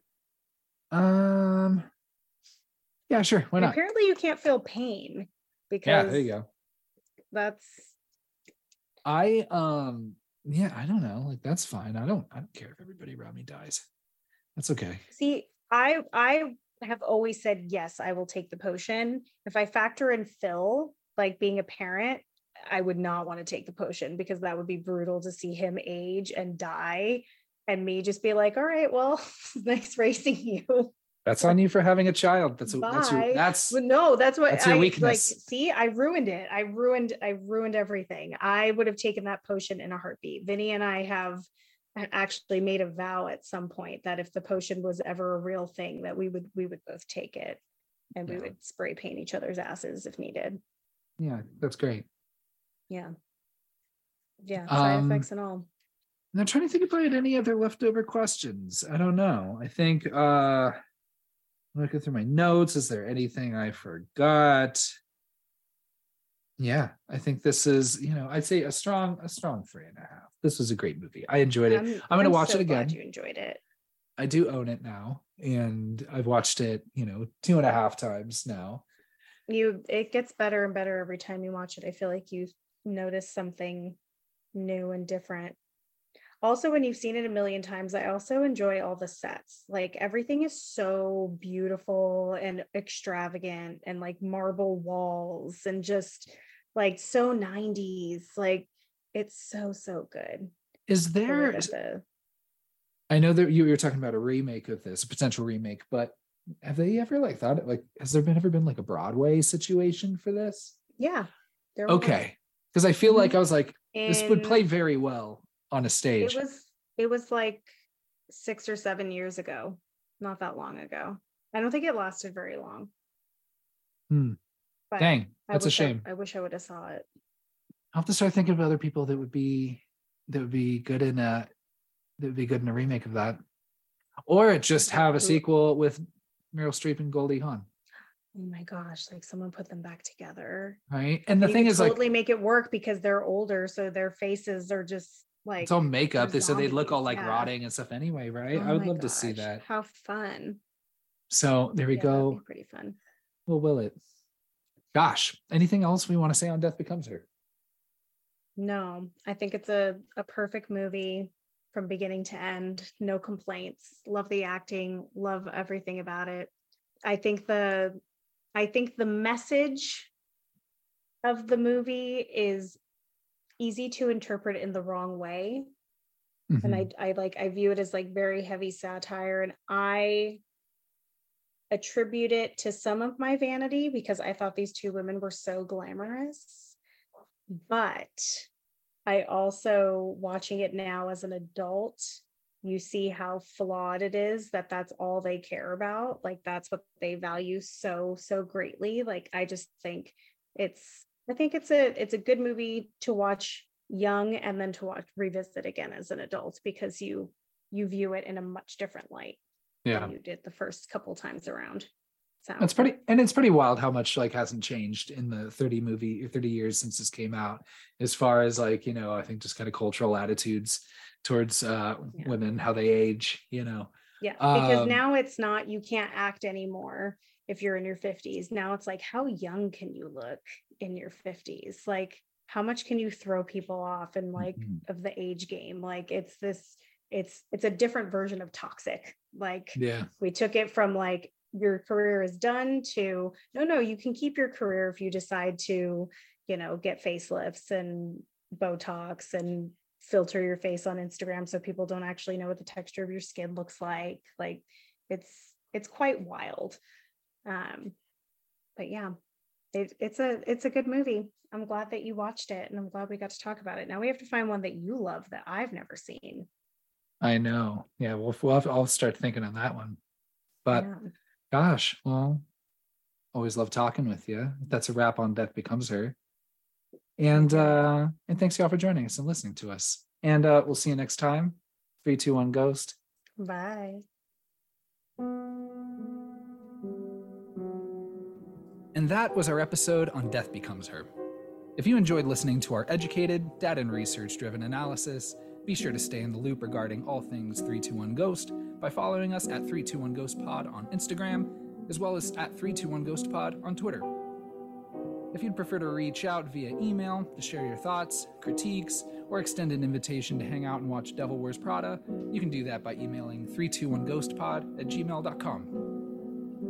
Um, yeah, sure. Why not? apparently, you can't feel pain because Yeah, there you go. that's I um, yeah, I don't know. Like that's fine. I don't. I don't care if everybody around me dies. That's okay. See, I I have always said yes, I will take the potion. If I factor in Phil, like being a parent, I would not want to take the potion because that would be brutal to see him age and die and me just be like, all right, well, nice racing you. That's on you for having a child. That's a, that's your, that's But no, that's what That's your I like. See, I ruined it. I ruined, I ruined everything. I would have taken that potion in a heartbeat. Vinny and I have actually made a vow at some point that if the potion was ever a real thing, that we would we would both take it and we Yeah. would spray paint each other's asses if needed. yeah, that's great. Yeah. Yeah, side Um, effects and all. And I'm trying to think if I had any other leftover questions. I don't know. I think uh looking through my notes, is there anything I forgot? Yeah, I think this is, you know, I'd say a strong, a strong three and a half. This was a great movie. I enjoyed it. I'm gonna watch it glad again. You enjoyed it. I do own it now, and I've watched it, you know, two and a half times now. you it gets better and better every time you watch it i feel like you notice something new and different also when you've seen it a million times i also enjoy all the sets like everything is so beautiful and extravagant and like marble walls and just like so 90s like it's so so good Is there the- I know that you were talking about a remake of this, a potential remake, but have they ever like thought like has there been ever been like a Broadway situation for this? yeah there. Okay. Because I feel mm-hmm. like I was like, this would play very well on a stage. It was it was like six or seven years ago, not that long ago. I don't think it lasted very long. Hmm. But Dang, that's a wish I- shame. I, wish I would have saw it. I'll have to start thinking of other people that would be that would be good in a that would be good in a remake of that. Or just have a sequel with Meryl Streep and Goldie Hawn. Oh my gosh, like someone put them back together. Right. And the You thing is like totally make it work because they're older, so their faces are just like it's all makeup. They said they'd look all like yeah. rotting and stuff anyway, right? oh I would love to see that. How fun. So there we Yeah, go. pretty fun. Well, will it? Gosh, anything else we want to say on Death Becomes Her? No, I think it's a, a perfect movie from beginning to end. No complaints. Love the acting, love everything about it. I think the I think the message of the movie is easy to interpret in the wrong way. And Mhm. I I like I view it as like very heavy satire and I attribute it to some of my vanity because I thought these two women were so glamorous. But I also watching it now as an adult, you see how flawed it is that that's all they care about. Like that's what they value so so greatly. Like I just think it's I think it's a it's a good movie to watch young and then to watch revisit again as an adult because you you view it in a much different light yeah. than you did the first couple times around. So It's pretty and it's pretty wild how much like hasn't changed in the 30 movie 30 years since this came out as far as like you know I think just kind of cultural attitudes towards uh Yeah. women how they age you know yeah, because um, now it's not you can't act anymore if you're in your 50s. Now it's like how young can you look in your 50s? Like how much can you throw people off and like Mhm. of the age game? Like it's this it's it's a different version of toxic like Yeah. we took it from like your career is done to no no you can keep your career if you decide to you know get facelifts and botox and filter your face on instagram so people don't actually know what the texture of your skin looks like like it's it's quite wild um but yeah it, it's a it's a good movie i'm glad that you watched it and i'm glad we got to talk about it now we have to find one that you love that i've never seen I know. Yeah, we'll, we'll have, I'll start thinking on that one. But Yeah. gosh, well, always love talking with you. That's a wrap on Death Becomes Her. And uh and thanks y'all for joining us and listening to us. And uh we'll see you next time. Three, two, one, ghost. bye And that was our episode on Death Becomes Her. If you enjoyed listening to our educated, data and research driven analysis, be sure to stay in the loop regarding all things 321 Ghost by following us at 321 Ghost Pod on Instagram, as well as at 321 Ghost Pod on Twitter. If you'd prefer to reach out via email to share your thoughts, critiques, or extend an invitation to hang out and watch Devil Wears Prada, you can do that by emailing 321ghostpod at gmail.com.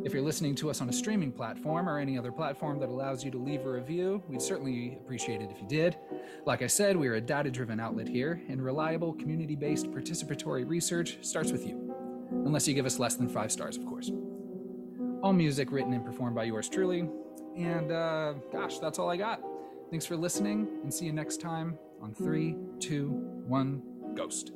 If you're listening to us on a streaming platform or any other platform that allows you to leave a review, we'd certainly appreciate it if you did. Like I said, we're a data driven outlet here, and reliable, community based participatory research starts with you. Unless you give us less than five stars, of course. All music written and performed by yours truly. And uh, gosh, that's all I got. Thanks for listening, and see you next time on 3, 2, 1, Ghost.